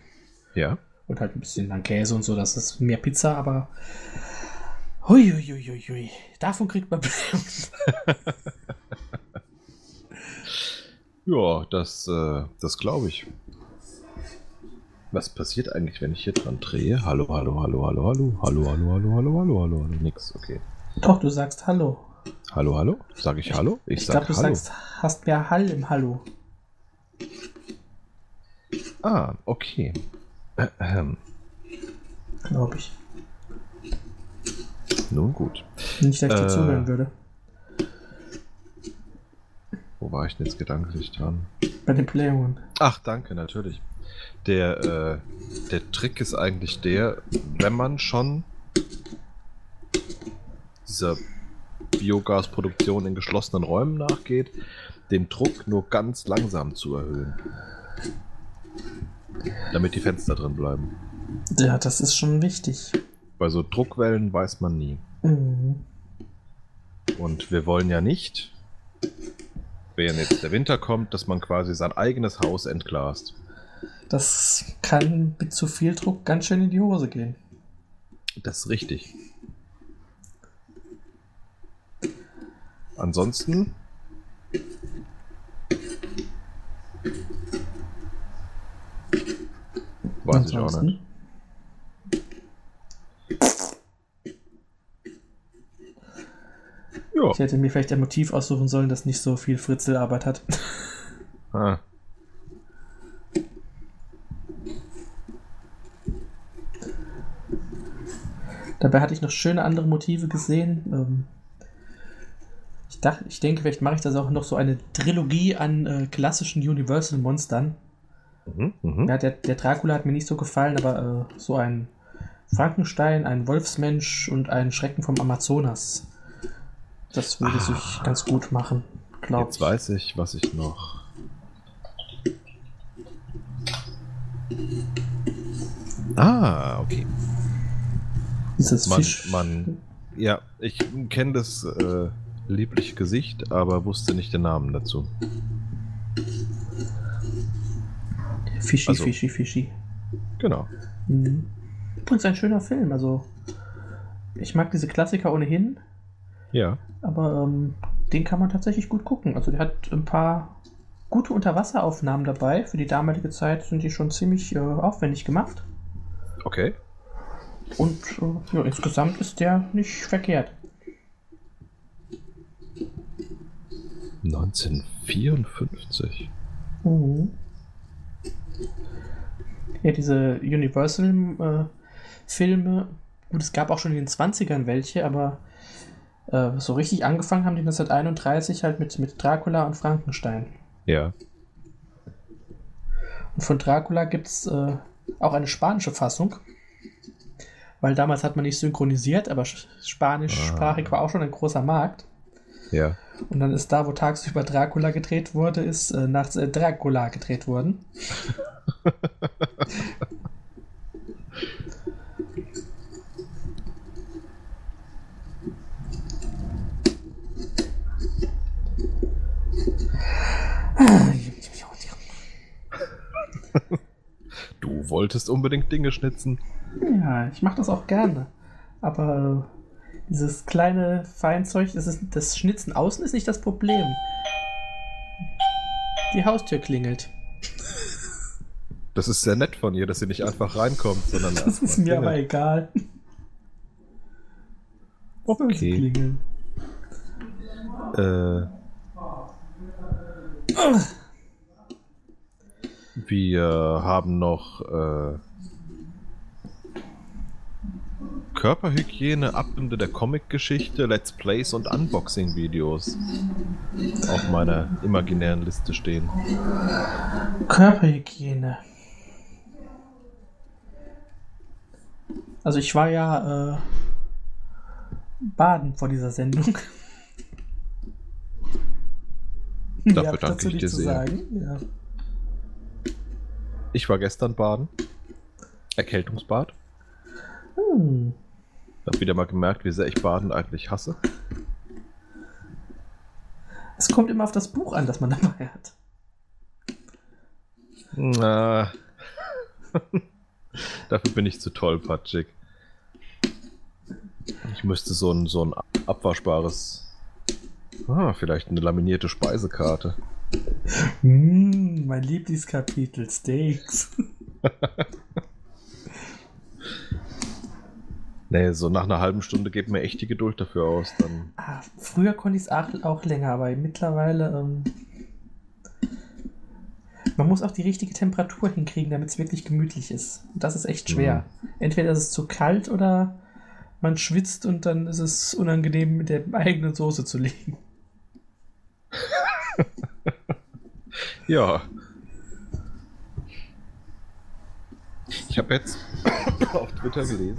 ja. und halt ein bisschen dann Käse und so, das ist mehr Pizza, aber Huiuiuiui, davon kriegt man Blähungen. Ja, das, äh, das glaube ich. Was passiert eigentlich, wenn ich hier dran drehe? Hallo, hallo, hallo, hallo, hallo, hallo, hallo, hallo, hallo, hallo, hallo, hallo, nix, okay. Doch, du sagst Hallo. Hallo, hallo? Sag ich Hallo? Ich, Ich sag glaube, du Hallo. sagst, hast mehr Hall im Hallo. Ah, okay. Ahem. Glaube ich. Nun gut. Dass ich dir Äh. zuhören würde. Wo war ich denn jetzt gedanklich dran? Bei den Blähungen. Ach, danke, natürlich. Der, äh, der Trick ist eigentlich der, wenn man schon dieser Biogasproduktion in geschlossenen Räumen nachgeht, den Druck nur ganz langsam zu erhöhen. Damit die Fenster drin bleiben. Ja, das ist schon wichtig. Bei so Druckwellen weiß man nie. Mhm. Und wir wollen ja nicht, wenn jetzt der Winter kommt, dass man quasi sein eigenes Haus entglast. Das kann mit zu viel Druck ganz schön in die Hose gehen. Das ist richtig. Ansonsten. Weiß ich auch Ansonsten- nicht. Ja. Ich hätte mir vielleicht ein Motiv aussuchen sollen, das nicht so viel Fritzelarbeit hat. Ah. Dabei hatte ich noch schöne andere Motive gesehen. Ähm, ich, dachte, ich denke, vielleicht mache ich das auch noch so eine Trilogie an äh, klassischen Universal-Monstern. Mhm, mhm. Ja, der, der Dracula hat mir nicht so gefallen, aber äh, so ein Frankenstein, ein Wolfsmensch und ein Schrecken vom Amazonas. Das würde sich ganz gut machen, glaube Jetzt ich. weiß ich, was ich noch. Ah, okay. Dieses Man, Fisch. man, ja, ich kenne das äh, liebliche Gesicht, aber wusste nicht den Namen dazu. Fischi, also- Fischi, Fischi. Genau. Mhm. Übrigens ein schöner Film. Also, ich mag diese Klassiker ohnehin, Ja. Aber ähm, den kann man tatsächlich gut gucken. Also, der hat ein paar gute Unterwasseraufnahmen dabei. Für die damalige Zeit sind die schon ziemlich äh, aufwendig gemacht. Okay. Und äh, ja, insgesamt ist der nicht verkehrt. 1954. Mhm. Ja, diese Universal-Filme, gut, es gab auch schon in den 20ern welche, aber äh, so richtig angefangen haben die 1931 halt mit, mit Dracula und Frankenstein. Ja. Und von Dracula gibt es äh, auch eine spanische Fassung, weil damals hat man nicht synchronisiert, aber sch- spanischsprachig Ah. war auch schon ein großer Markt. Ja. Und dann ist da, wo tagsüber Dracula gedreht wurde, ist äh, nachts äh, Dracula gedreht worden. Du wolltest unbedingt Dinge schnitzen. Ja, ich mache das auch gerne. Aber äh, dieses kleine Feinzeug, das, ist, das Schnitzen außen ist nicht das Problem. Die Haustür klingelt. Das ist sehr nett von ihr, dass sie nicht einfach reinkommt, sondern. Das ist mir aber egal. Okay. Klingeln. Äh, wir haben noch äh, Körperhygiene, Abende der Comic-Geschichte, Let's Plays und Unboxing-Videos auf meiner imaginären Liste stehen. Körperhygiene. Also ich war ja äh, baden vor dieser Sendung. Dafür danke ich dir sehr. sagen. Ja. Ich war gestern baden. Erkältungsbad. Hm. Hab wieder mal gemerkt, wie sehr ich Baden eigentlich hasse. Es kommt immer auf das Buch an, das man dabei hat. Na. Dafür bin ich zu tollpatschig. Ich müsste so ein, so ein abwaschbares. Ah, vielleicht eine laminierte Speisekarte. Hm, mein Lieblingskapitel, Steaks. Nee, so nach einer halben Stunde geht mir echt die Geduld dafür aus. Dann. Ah, früher konnte ich es auch, auch länger, aber mittlerweile. Ähm, man muss auch die richtige Temperatur hinkriegen, damit es wirklich gemütlich ist. Und das ist echt schwer. Entweder ist es zu kalt oder man schwitzt und dann ist es unangenehm, mit der eigenen Soße zu liegen. Ja. Ich habe jetzt auf Twitter gelesen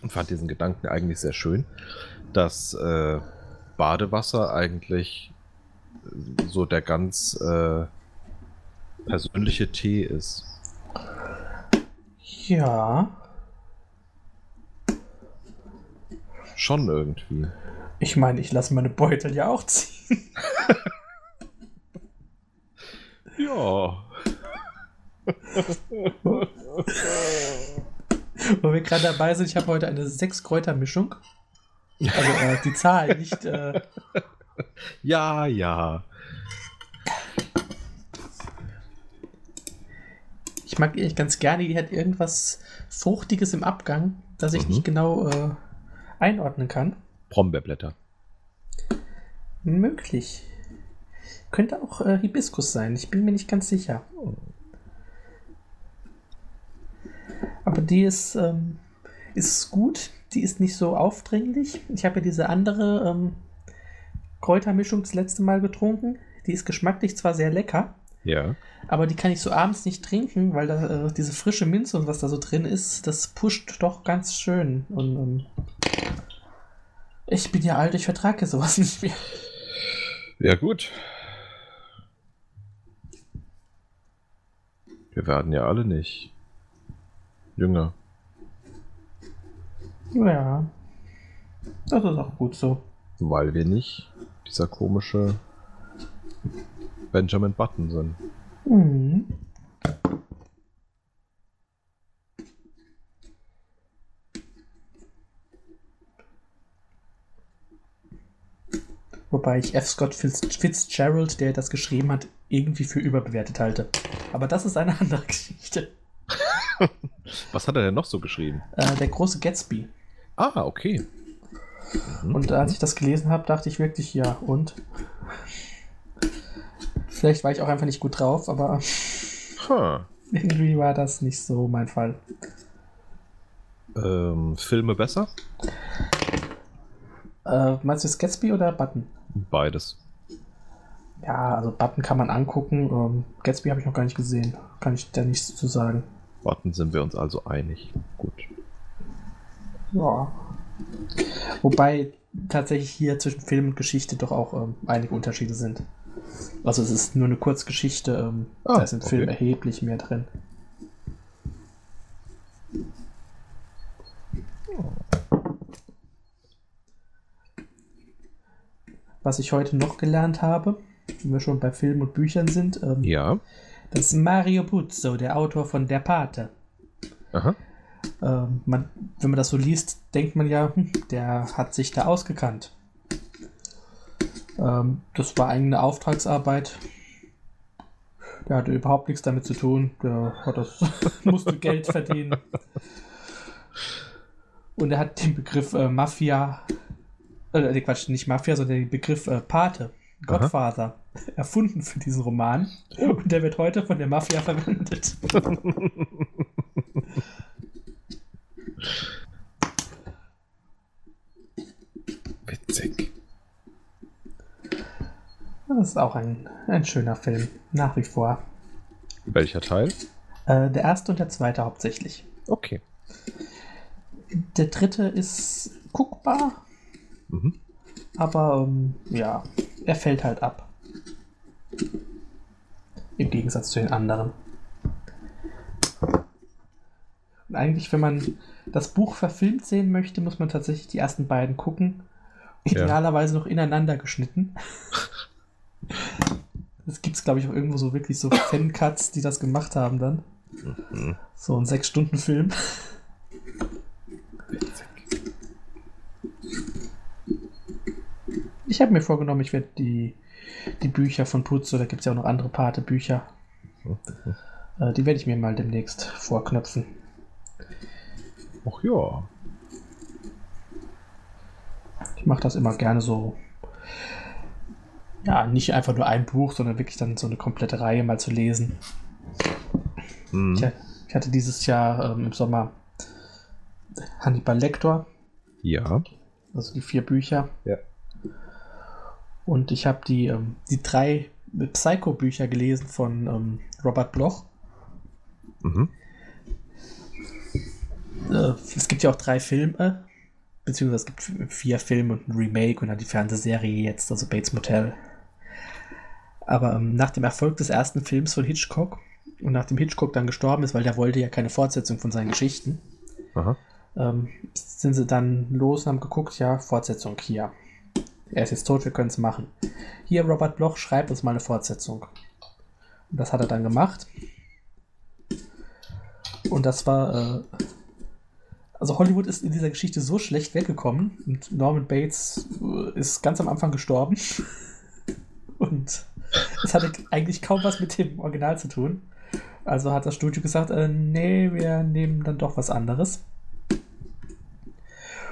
und fand diesen Gedanken eigentlich sehr schön, dass äh, Badewasser eigentlich so der ganz äh, persönliche Tee ist. Ja, Schon irgendwie. ich meine, ich lasse meine Beutel ja auch ziehen. Ja. Wo wir gerade dabei sind, ich habe heute eine Sechs-Kräuter-Mischung. Also äh, die Zahl, nicht. Äh, Ja, ja. ich mag die eigentlich ganz gerne, die hat irgendwas Fruchtiges im Abgang, das ich Mhm. nicht genau äh, einordnen kann. Brombeerblätter. Möglich. Könnte auch äh, Hibiskus sein, ich bin mir nicht ganz sicher. Aber die ist, ähm, ist gut, die ist nicht so aufdringlich. Ich habe ja diese andere ähm, Kräutermischung das letzte Mal getrunken. Die ist geschmacklich zwar sehr lecker, Ja. aber die kann ich so abends nicht trinken, weil da äh, diese frische Minze und was da so drin ist, das pusht doch ganz schön. Und, und ich bin ja alt, ich vertrage sowas nicht mehr. Ja, gut. Wir werden ja alle nicht jünger. Ja, das ist auch gut so. Weil wir nicht dieser komische Benjamin Button sind. Mhm. Wobei ich F. Scott Fitz- Fitzgerald, der das geschrieben hat, irgendwie für überbewertet halte. Aber das ist eine andere Geschichte. Was hat er denn noch so geschrieben? Äh, der große Gatsby. Ah, okay. Mhm. Und als ich das gelesen habe, dachte ich wirklich, ja, und? Vielleicht war ich auch einfach nicht gut drauf, aber Ha. irgendwie war das nicht so mein Fall. Ähm, Filme besser? Äh, meinst du Gatsby oder Button? Beides. Ja, also Button kann man angucken. Ähm, Gatsby habe ich noch gar nicht gesehen. Kann ich da nichts zu sagen. Button sind wir uns also einig. Gut. Ja. Wobei tatsächlich hier zwischen Film und Geschichte doch auch ähm, einige Unterschiede sind. Also es ist nur eine Kurzgeschichte, ähm, Ah, da ist im Film okay. erheblich mehr drin. Was ich heute noch gelernt habe, wenn wir schon bei Filmen und Büchern sind, ähm, Ja. das ist Mario Puzo, der Autor von Der Pate. Aha. Ähm, man, wenn man das so liest, denkt man ja, hm, der hat sich da ausgekannt. Ähm, das war eine Auftragsarbeit Der hatte überhaupt nichts damit zu tun. Der hat das, musste Geld verdienen. Und er hat den Begriff äh, Mafia, äh, nee, Quatsch, nicht Mafia, sondern den Begriff äh, Pate, Godfather, erfunden für diesen Roman. Und der wird heute von der Mafia verwendet. Witzig. Das ist auch ein, ein schöner Film, nach wie vor. Welcher Teil? Äh, der erste und der zweite hauptsächlich. Okay. Der dritte ist guckbar, Mhm. aber ähm, ja, er fällt halt ab. Im Gegensatz zu den anderen. Und eigentlich, wenn man das Buch verfilmt sehen möchte, muss man tatsächlich die ersten beiden gucken. Ja. Idealerweise noch ineinander geschnitten. Es gibt es, glaube ich, auch irgendwo so wirklich so Fan-Cuts, die das gemacht haben dann. Mhm. So ein Sechs-Stunden-Film. Ich habe mir vorgenommen, ich werde die, die Bücher von Puzzo, da gibt es ja auch noch andere Pate-Bücher, äh, die werde ich mir mal demnächst vorknöpfen. Ach ja. Ich mache das immer gerne so. Ja, nicht einfach nur ein Buch, sondern wirklich dann so eine komplette Reihe mal zu lesen. Mhm. Ich, ich hatte dieses Jahr ähm, im Sommer Hannibal Lector, Ja. also die vier Bücher. Ja. Und ich habe die, ähm, die drei Psycho-Bücher gelesen von ähm, Robert Bloch. Mhm. Äh, es gibt ja auch drei Filme, beziehungsweise es gibt vier Filme und ein Remake und dann die Fernsehserie jetzt, also Bates Motel. Aber ähm, nach dem Erfolg des ersten Films von Hitchcock und nachdem Hitchcock dann gestorben ist, weil der wollte ja keine Fortsetzung von seinen Geschichten, ähm, sind sie dann los und haben geguckt, ja, Fortsetzung hier. Er ist jetzt tot, wir können es machen. Hier, Robert Bloch, schreib uns mal eine Fortsetzung. Und das hat er dann gemacht. Und das war, äh, also Hollywood ist in dieser Geschichte so schlecht weggekommen und Norman Bates äh, ist ganz am Anfang gestorben. und es hatte eigentlich kaum was mit dem Original zu tun. Also hat das Studio gesagt, äh, nee, wir nehmen dann doch was anderes.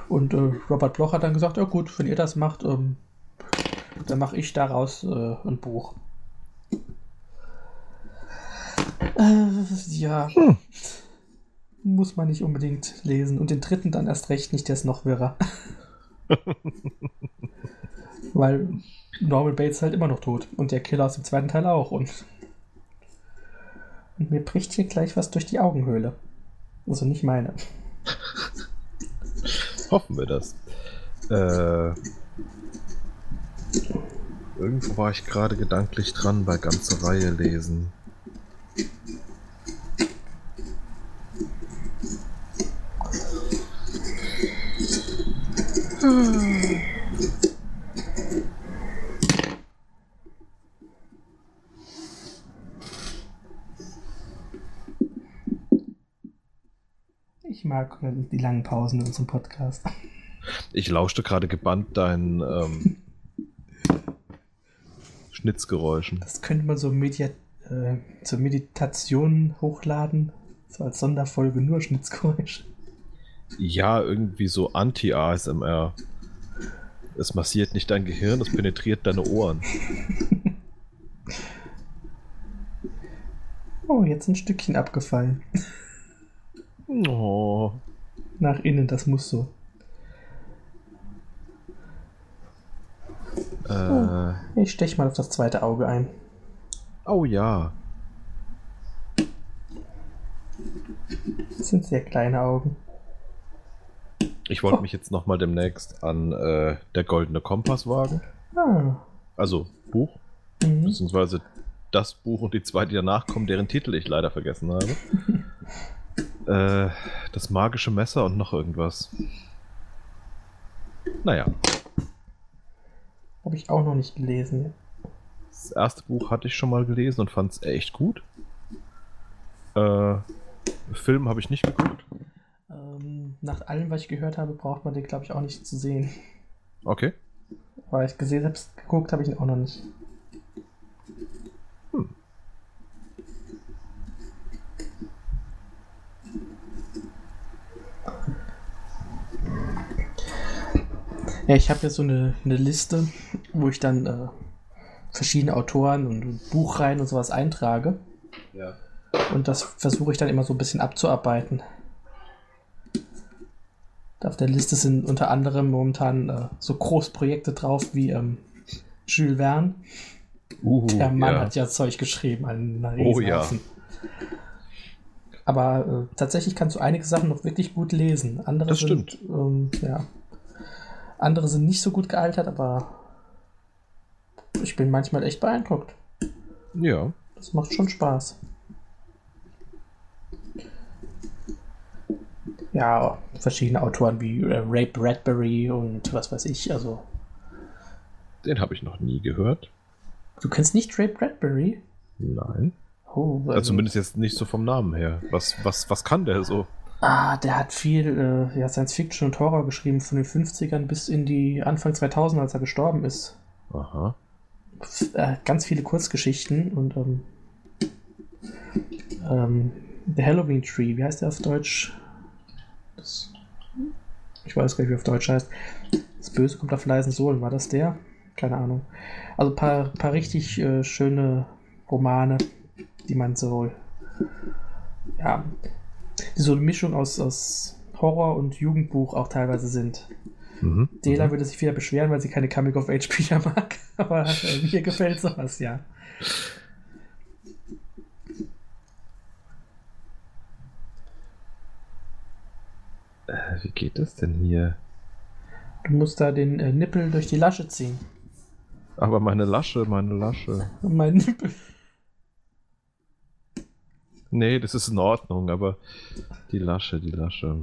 Und äh, Robert Bloch hat dann gesagt, ja gut, wenn ihr das macht, ähm, dann mache ich daraus äh, ein Buch. Äh, ja. Hm. Muss man nicht unbedingt lesen. Und den dritten dann erst recht nicht, der ist noch wirrer. Weil Norman Bates halt immer noch tot. Und der Killer aus dem zweiten Teil auch. Und, und mir bricht hier gleich was durch die Augenhöhle. Also nicht meine. Hoffen wir das. Äh, irgendwo war ich gerade gedanklich dran bei ganze Reihe lesen. Ich mag die langen Pausen in unserem Podcast. Ich lauschte gerade gebannt deinen ähm, Schnitzgeräuschen. Das könnte man so Media äh, zur Meditation hochladen. So als Sonderfolge nur Schnitzgeräusche. Ja, irgendwie so Anti-ASMR. Es massiert nicht dein Gehirn, es penetriert deine Ohren. Oh, jetzt ein Stückchen abgefallen. Oh. Nach innen, das muss so. Äh, Ich stech mal auf das zweite Auge ein. oh ja. Das sind sehr kleine Augen. Ich wollte mich jetzt nochmal demnächst an äh, der Goldene Kompass wagen. Ah. Also Buch, Mhm. beziehungsweise das Buch und die zwei, die danach kommen, deren Titel ich leider vergessen habe. äh, das magische Messer und noch irgendwas. Naja, Habe ich auch noch nicht gelesen. das erste Buch hatte ich schon mal gelesen und fand es echt gut. Äh, Film habe ich nicht geguckt. Ähm, nach allem, was ich gehört habe, braucht man den, glaube ich, auch nicht zu sehen. Okay. Weil ich gesehen habe, geguckt habe ich ihn auch noch nicht. Ja, ich habe ja so eine, eine Liste, wo ich dann äh, verschiedene Autoren und Buchreihen und sowas eintrage. Ja. Und das versuche ich dann immer so ein bisschen abzuarbeiten. Auf der Liste sind unter anderem momentan äh, so Großprojekte drauf wie ähm, Jules Verne. Uh, Der Mann ja. hat ja Zeug geschrieben, einen Oh ja. Aber äh, tatsächlich kannst du einige Sachen noch wirklich gut lesen. Andere Das sind, stimmt. Ähm, ja. Andere sind nicht so gut gealtert, aber ich bin manchmal echt beeindruckt. Ja. Das macht schon Spaß. Ja, verschiedene Autoren wie äh, Ray Bradbury und was weiß ich. Also, Den habe ich noch nie gehört. du kennst nicht Ray Bradbury? Nein. Oh, Also zumindest jetzt nicht so vom Namen her. Was, was, was kann der so? Ah, der hat viel äh, ja, Science Fiction und Horror geschrieben, von den 50ern bis in die Anfang 2000, als er gestorben ist. Aha. F äh, ganz viele Kurzgeschichten und ähm, ähm, The Halloween Tree, wie heißt der auf Deutsch? Das, ich weiß gar nicht, wie er auf Deutsch heißt. Das Böse kommt auf leisen Sohlen, war das der? Keine Ahnung. Also ein paar, paar richtig äh, schöne Romane, die man so, ja, so eine Mischung aus, aus Horror und Jugendbuch auch teilweise sind. Mhm. Dela Mhm. würde sich wieder beschweren, weil sie keine Coming-of-Age-Bücher mag. Aber äh, mir gefällt sowas, ja. Äh, wie geht das denn hier? Du musst da den äh, Nippel durch die Lasche ziehen. Aber meine Lasche, meine Lasche. Mein Nippel. Nee, das ist in Ordnung, aber die Lasche, die Lasche.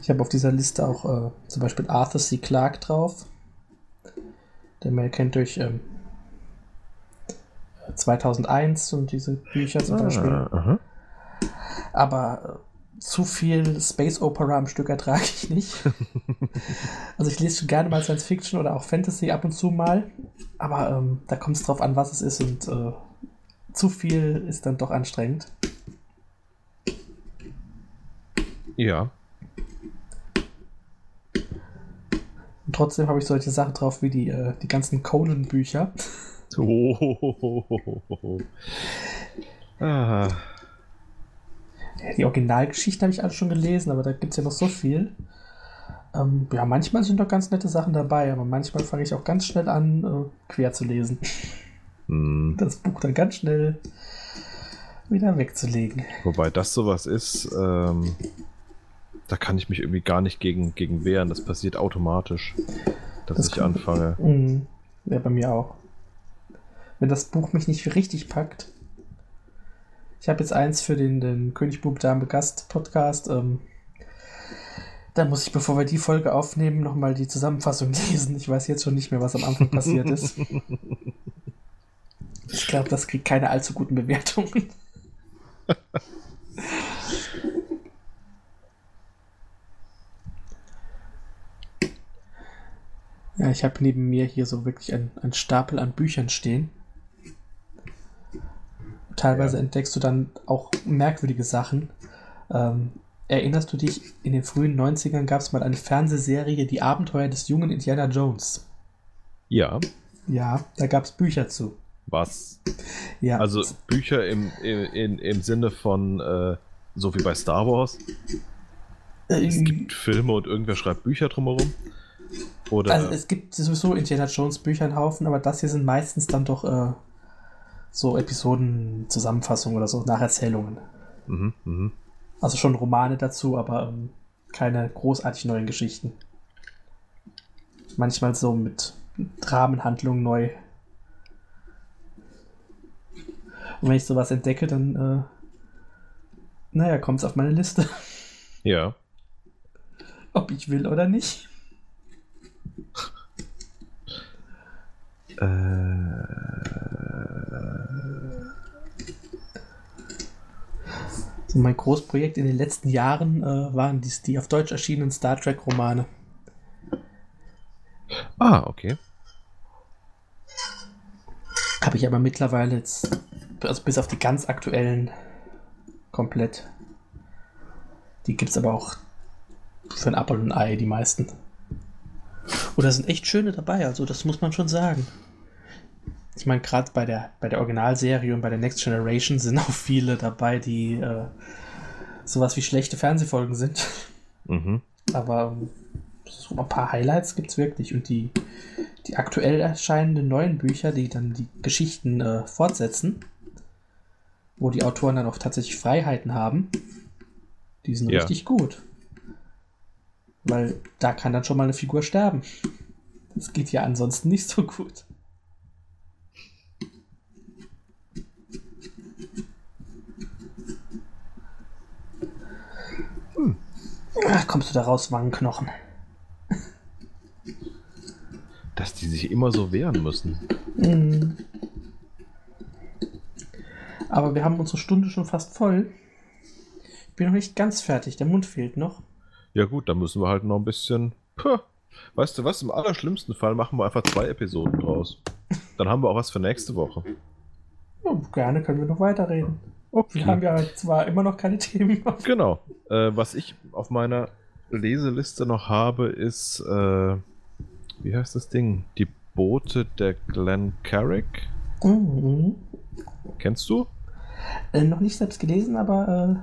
Ich habe auf dieser Liste auch äh, zum Beispiel Arthur C. Clarke drauf. Den man kennt durch ähm, 2001 und diese Bücher zum Beispiel. Ah, aha. Aber äh, zu viel Space Opera am Stück ertrage ich nicht. also ich lese schon gerne mal Science Fiction oder auch Fantasy ab und zu mal. Aber ähm, da kommt es drauf an, was es ist und äh, zu viel ist dann doch anstrengend. Ja. Und trotzdem habe ich solche Sachen drauf wie die, äh, die ganzen Conan-Bücher. Oh. Ah. Die Originalgeschichten habe ich alle schon gelesen, aber da gibt es ja noch so viel. Ähm, ja, manchmal sind doch ganz nette Sachen dabei, aber manchmal fange ich auch ganz schnell an, äh, quer zu lesen. Hm. Das Buch dann ganz schnell wieder wegzulegen. Wobei das sowas ist, ähm, da kann ich mich irgendwie gar nicht gegen, gegen wehren. Das passiert automatisch, dass Das ich kann- anfange. Mhm. Ja, bei mir auch. Wenn das Buch mich nicht richtig packt. Ich habe jetzt eins für den, den König Bub Dame Gast Podcast. Ähm, da muss ich, bevor wir die Folge aufnehmen, nochmal die Zusammenfassung lesen. Ich weiß jetzt schon nicht mehr, was am Anfang passiert ist. Ich glaube, das kriegt keine allzu guten Bewertungen. Ja, ich habe neben mir hier so wirklich ein, ein Stapel an Büchern stehen. Teilweise Ja. entdeckst du dann auch merkwürdige Sachen. Ähm, erinnerst du dich, in den frühen 90ern gab es mal eine Fernsehserie, Die Abenteuer des jungen Indiana Jones. Ja, Ja, da gab es Bücher zu. was? Ja, Also Bücher im, im, in, im Sinne von, äh, so wie bei Star Wars. äh, Es gibt Filme und irgendwer schreibt Bücher drumherum. Oder also es gibt sowieso Indiana Jones Bücher einen Haufen, aber das hier sind meistens dann doch äh, so Episoden-Zusammenfassungen oder so, Nacherzählungen. mhm, mhm. Also schon Romane dazu, aber ähm, keine großartig neuen Geschichten. Manchmal so mit Rahmenhandlung neu. Und wenn ich sowas entdecke, dann, äh, naja, kommt es auf meine Liste, ja. ob ich will oder nicht. Äh, mein Großprojekt in den letzten Jahren äh, waren die, die auf Deutsch erschienenen Star Trek-Romane. ah, okay. Habe ich aber mittlerweile jetzt, also bis auf die ganz aktuellen, komplett. Die gibt es aber auch für ein Apfel und ein Ei, die meisten. Und da sind echt schöne dabei, also das muss man schon sagen. Ich meine, gerade bei der, bei der Originalserie und bei der Next Generation sind auch viele dabei, die äh, sowas wie schlechte Fernsehfolgen sind. Mhm. Aber ähm, so ein paar Highlights gibt es wirklich. Und die, die aktuell erscheinenden neuen Bücher, die dann die Geschichten äh, fortsetzen, wo die Autoren dann auch tatsächlich Freiheiten haben, die sind Ja. richtig gut. Weil da kann dann schon mal eine Figur sterben. Das geht ja ansonsten nicht so gut. Ach, kommst du da raus, Wangenknochen? Dass die sich immer so wehren müssen. Mhm. Aber wir haben unsere Stunde schon fast voll. Ich bin noch nicht ganz fertig, der Mund fehlt noch. Ja gut, dann müssen wir halt noch ein bisschen. Puh. Weißt du was? Im allerschlimmsten Fall machen wir einfach zwei Episoden draus. Dann haben wir auch was für nächste Woche. Ja, gerne können wir noch weiterreden. Wir haben ja zwar immer noch keine Themen. Genau. Äh, was ich auf meiner Leseliste noch habe, ist, äh, wie heißt das Ding? Die Boote der Glen Carrick. Mhm. Kennst du? Äh, noch nicht selbst gelesen, aber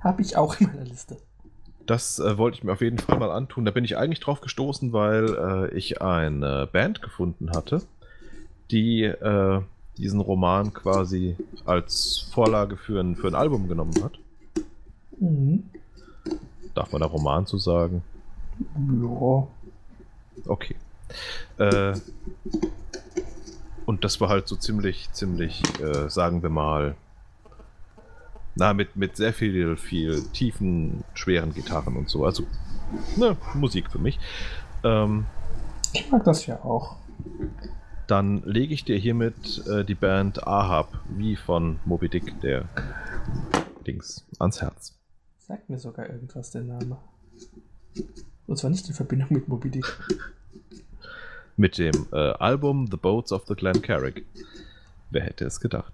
äh, habe ich auch in meiner Liste. Das äh, wollte ich mir auf jeden Fall mal antun. Da bin ich eigentlich drauf gestoßen, weil äh, ich eine Band gefunden hatte, die äh, diesen Roman quasi als Vorlage für ein, für ein Album genommen hat. Mhm. Darf man da Roman zu sagen? Ja. Okay. Äh, und das war halt so ziemlich, ziemlich, äh, sagen wir mal, na, mit, mit sehr viel, viel tiefen, schweren Gitarren und so. Also, ne, Musik für mich. Ähm, Ich mag das ja auch. dann lege ich dir hiermit äh, die Band Ahab, wie von Moby Dick, der Dings, ans Herz. Sagt mir sogar irgendwas der Name. Und zwar nicht in Verbindung mit Moby Dick. Mit dem äh, Album The Boats of the Glen Carrick. Wer hätte es gedacht?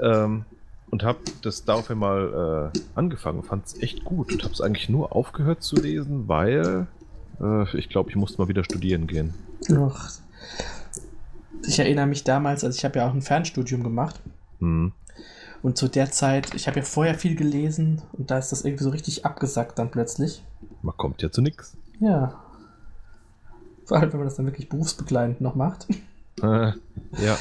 Ähm, und habe das daraufhin mal äh, angefangen, fand es echt gut und habe es eigentlich nur aufgehört zu lesen, weil äh, ich glaube, ich musste mal wieder studieren gehen. Ach. Ich erinnere mich damals, also ich habe ja auch ein Fernstudium gemacht. Hm. Und zu der Zeit, ich habe ja vorher viel gelesen und da ist das irgendwie so richtig abgesackt dann plötzlich. Man kommt ja zu nix. Ja. Vor allem, wenn man das dann wirklich berufsbegleitend noch macht. Äh, ja,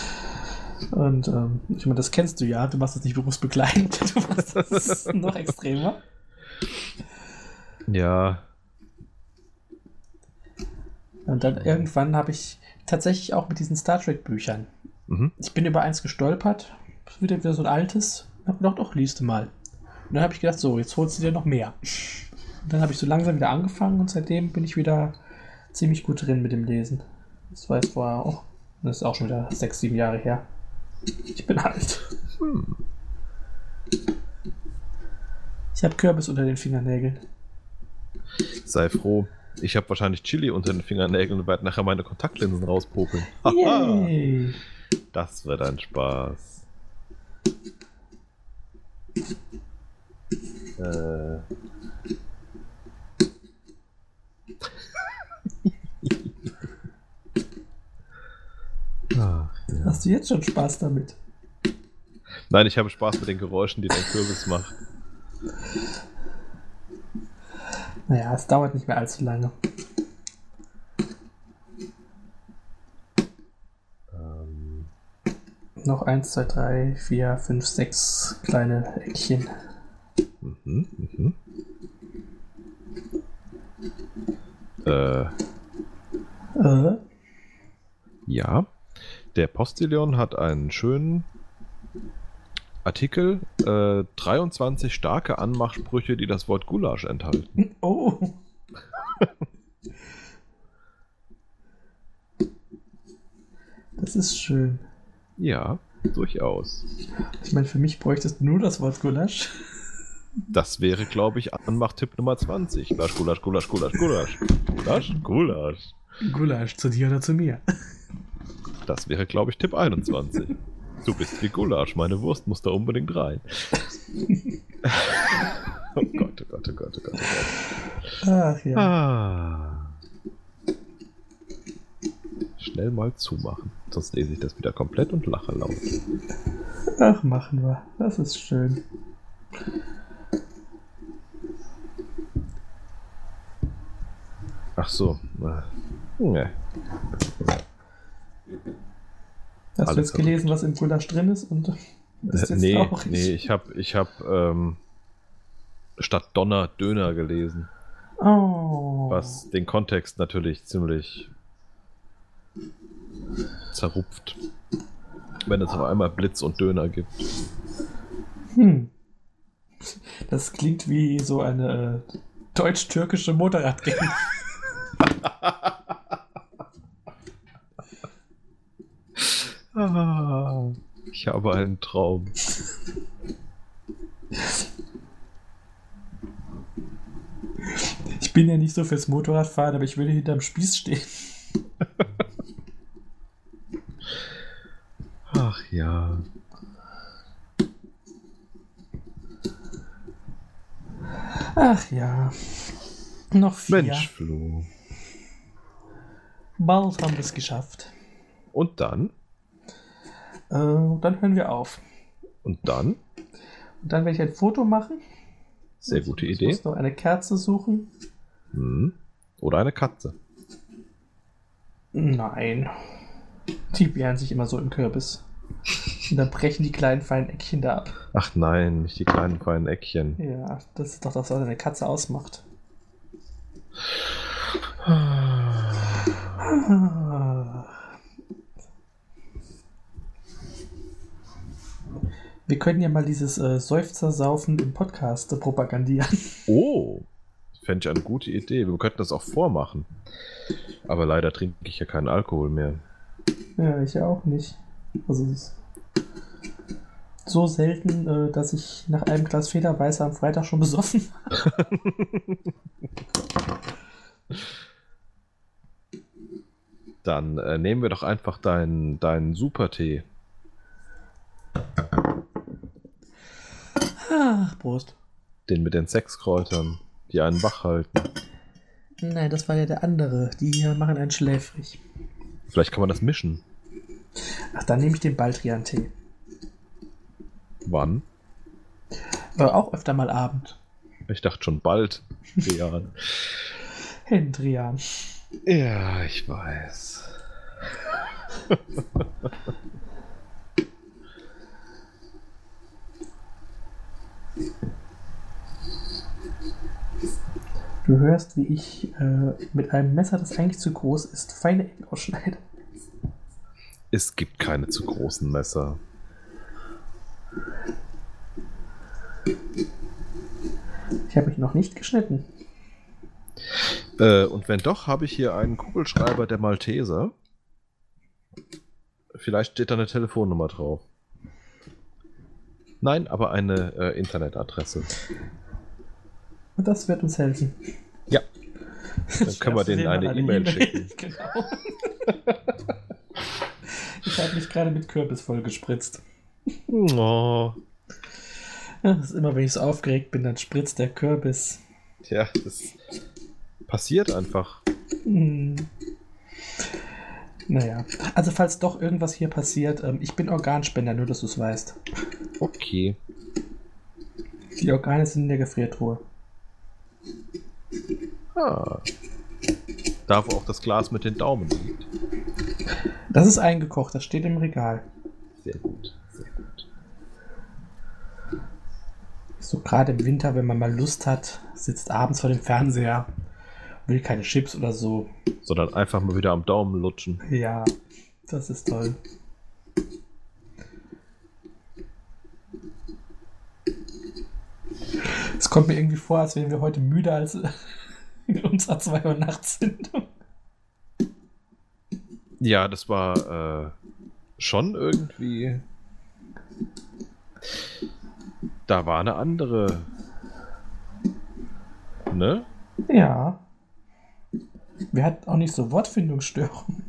Und ähm, ich meine, das kennst du ja, du machst das nicht berufsbegleitend, du machst das noch extremer. ja, Und dann irgendwann habe ich tatsächlich auch mit diesen Star Trek Büchern. mhm. Ich bin über eins gestolpert, wieder, wieder so ein altes, hab gedacht, doch, liest mal. Und dann habe ich gedacht, so, jetzt holst du dir noch mehr. Und dann habe ich so langsam wieder angefangen und seitdem bin ich wieder ziemlich gut drin mit dem Lesen. Das war jetzt vor, oh, das ist auch schon wieder sechs, sieben Jahre her. Ich bin alt. Hm. Ich habe Kürbis unter den Fingernägeln. sei froh. Ich habe wahrscheinlich Chili unter den Fingernägeln und werde nachher meine Kontaktlinsen rauspopeln. Yay! Das wird ein Spaß. Äh. Ja. Hast du jetzt schon Spaß damit? Nein, ich habe Spaß mit den Geräuschen, die dein Kürbis macht. Naja, es dauert nicht mehr allzu lange. Ähm, Noch eins, zwei, drei, vier, fünf, sechs kleine Eckchen. mhm, mhm. Äh, Äh, ja. Der Postillon hat einen schönen Artikel. Äh, 23 starke Anmachsprüche, die das Wort Gulasch enthalten. oh. Das ist schön. Ja, durchaus. Ich meine, für mich bräuchtest du nur das Wort Gulasch. Das wäre, glaube ich, Anmachtipp Nummer 20. Gulasch, Gulasch, Gulasch, Gulasch, Gulasch. Gulasch, Gulasch. Gulasch, zu dir oder zu mir. Das wäre, glaube ich, Tipp 21. Du bist wie Gulasch, meine Wurst muss da unbedingt rein. oh Gott, oh Gott, oh Gott, oh Gott, oh Gott. Ach ja. Ah. Schnell mal zumachen, sonst lese ich das wieder komplett und lache laut. Ach, machen wir. Das ist schön. Ach so. äh, Nee. Hast du Alles jetzt gelesen, was im Gulasch drin ist? Und bist Äh, nee, traurig? nee, ich habe ich hab, ähm, statt Donner Döner gelesen, Oh. was den Kontext natürlich ziemlich zerrupft. Wenn es auf einmal Blitz und Döner gibt. Hm. Das klingt wie so eine äh, deutsch-türkische Motorradgang. ich habe einen Traum. Ich bin ja nicht so fürs Motorradfahren, aber ich würde hinterm Spieß stehen. Ach ja. Ach ja. Noch vier. Mensch, Flo. Bald haben wir es geschafft. Und dann? Äh, dann hören wir auf. Und dann? Und dann werde ich ein Foto machen. Sehr gute Ich Idee. muss noch eine Kerze suchen. Hm. Oder eine Katze. Nein. Die wehren sich immer so im Kürbis. Und dann brechen die kleinen feinen Eckchen da ab. Ach nein, nicht die kleinen feinen Eckchen. Ja, das ist doch das, was eine Katze ausmacht. Wir können ja mal dieses äh, Seufzer-Saufen im Podcast äh, propagandieren. Oh, fände ich eine gute Idee. Wir könnten das auch vormachen. Aber leider trinke ich ja keinen Alkohol mehr. Ja, ich ja auch nicht. Also es ist so selten, äh, dass ich nach einem Glas Federweißer am Freitag schon besoffen war. Dann äh, nehmen wir doch einfach deinen deinen Supertee. Ach, Prost. Den mit den Sechskräutern, die einen wach halten. Nein, das war ja der andere. Die hier machen einen schläfrig. Vielleicht kann man das mischen. Ach, dann nehme ich den Baldrian-Tee. Wann? Äh, auch öfter mal Abend. Ich dachte schon bald. Ja, Hendrian. ja ich weiß. Du hörst, wie ich äh, mit einem Messer, das eigentlich zu groß ist, feine Ecken ausschneide. Es gibt keine zu großen Messer. Ich habe mich noch nicht geschnitten. Äh, und wenn doch, habe ich hier einen Kugelschreiber der Malteser. Vielleicht steht da eine Telefonnummer drauf. Nein, aber eine äh, Internetadresse. Das wird uns helfen. Ja. Dann können wir denen eine E-Mail schicken. genau. ich habe mich gerade mit Kürbis voll gespritzt. Oh. Ja, das ist immer, wenn ich so aufgeregt bin, dann spritzt der Kürbis. Tja, das passiert einfach. Hm. Naja, also falls doch irgendwas hier passiert, ähm, ich bin Organspender, nur dass du es weißt. Okay. Die Organe sind in der Gefriertruhe. Ah. Da, wo auch das Glas mit den Daumen liegt. Das ist eingekocht, das steht im Regal. Sehr gut, sehr gut. So gerade im Winter, wenn man mal Lust hat, sitzt abends vor dem Fernseher, will keine Chips oder so. Sondern einfach mal wieder am Daumen lutschen. Ja, das ist toll. Es kommt mir irgendwie vor, als wären wir heute müde, als uns an 2 Uhr nachts sind. Ja, das war äh, schon irgendwie. Da war eine andere. Ne? Ja. Wir hatten auch nicht so Wortfindungsstörungen.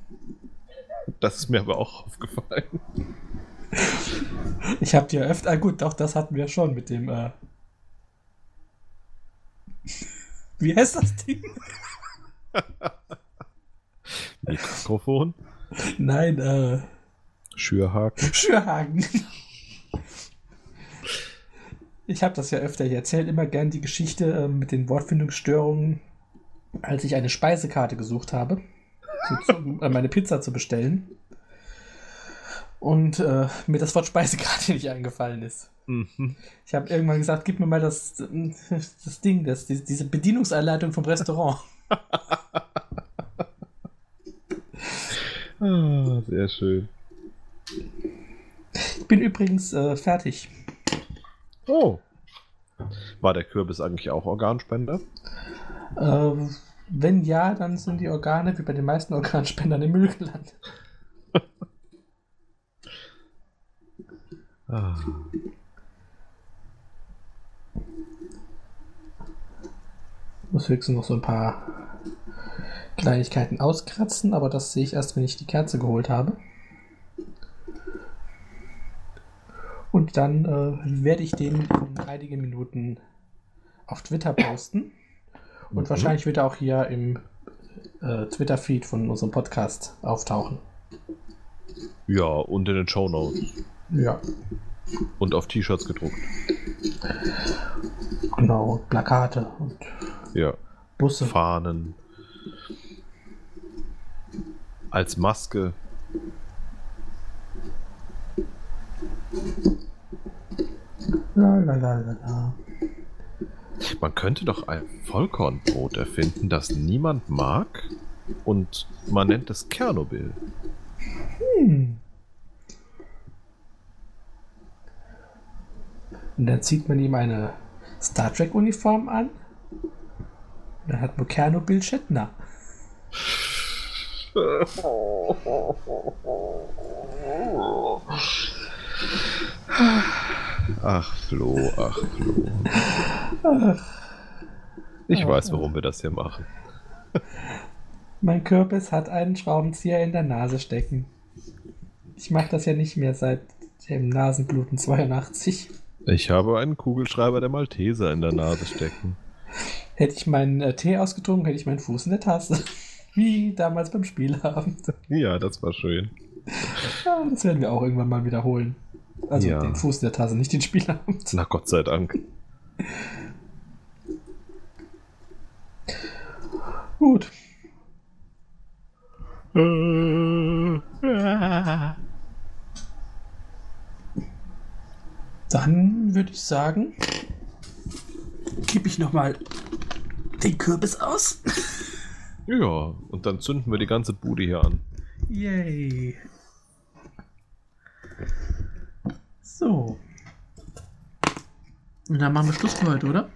das ist mir aber auch aufgefallen. Ich habe dir öfter, ah, gut, doch, das hatten wir schon mit dem, äh, wie heißt das Ding? Mikrofon, Nein, äh, Schürhaken. Schürhaken. Ich habe das ja öfter. Ich erzähle immer gern die Geschichte äh, mit den Wortfindungsstörungen, als ich eine Speisekarte gesucht habe, zu, zu, äh, meine Pizza zu bestellen. Und äh, mir das Wort Speisekarte nicht eingefallen ist. Mhm. Ich habe irgendwann gesagt, gib mir mal das, das Ding, das, die, diese Bedienungsanleitung vom Restaurant. Ah, sehr schön. Ich bin übrigens äh, fertig. Oh. War der Kürbis eigentlich auch Organspender? Äh, wenn ja, dann sind die Organe wie bei den meisten Organspendern im Müll gelandet. Ah. Muss höchstens noch so ein paar Kleinigkeiten auskratzen, aber das sehe ich erst, wenn ich die Kerze geholt habe. Und dann äh, werde ich den in einigen Minuten auf Twitter posten. Und Mhm. wahrscheinlich wird er auch hier im äh, Twitter-Feed von unserem Podcast auftauchen. Ja, und in den Shownotes. Ja, Und auf T-Shirts gedruckt. genau. Plakate und Ja. Busse. Fahnen. Als Maske. La, la, la. Man könnte doch ein Vollkornbrot erfinden, das niemand mag. Und man nennt es Kernobil. Hm. Und dann zieht man ihm eine Star Trek-Uniform an. Und dann hat man Kernobil Shatner. Ach, Flo, ach, Flo. Ich weiß, warum wir das hier machen. Mein Kürbis hat einen Schraubenzieher in der Nase stecken. Ich mache das ja nicht mehr seit dem Nasenbluten 82. Ich habe einen Kugelschreiber der Malteser in der Nase stecken. Hätte ich meinen äh, Tee ausgetrunken, hätte ich meinen Fuß in der Tasse. Wie damals beim Spielabend. Ja, das war schön. Ja, das werden wir auch irgendwann mal wiederholen. Also Ja. den Fuß in der Tasse, nicht den Spielabend. Na Gott sei Dank. Gut. Dann würde ich sagen, kippe ich nochmal den Kürbis aus. Ja, und dann zünden wir die ganze Bude hier an. Yay. So. Und dann machen wir Schluss für heute, oder?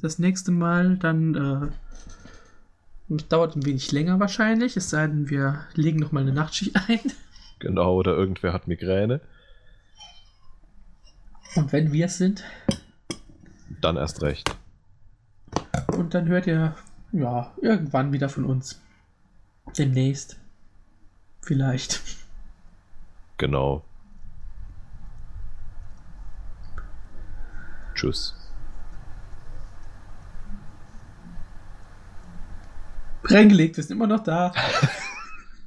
Das nächste Mal dann äh, das dauert ein wenig länger wahrscheinlich, es sei denn, wir legen noch mal eine Nachtschicht ein. Genau, oder irgendwer hat Migräne. Und wenn wir es sind, Dann erst recht. und dann hört ihr ja irgendwann wieder von uns. Demnächst. Vielleicht. Genau. Tschüss. Reingelegt, wir sind immer noch da.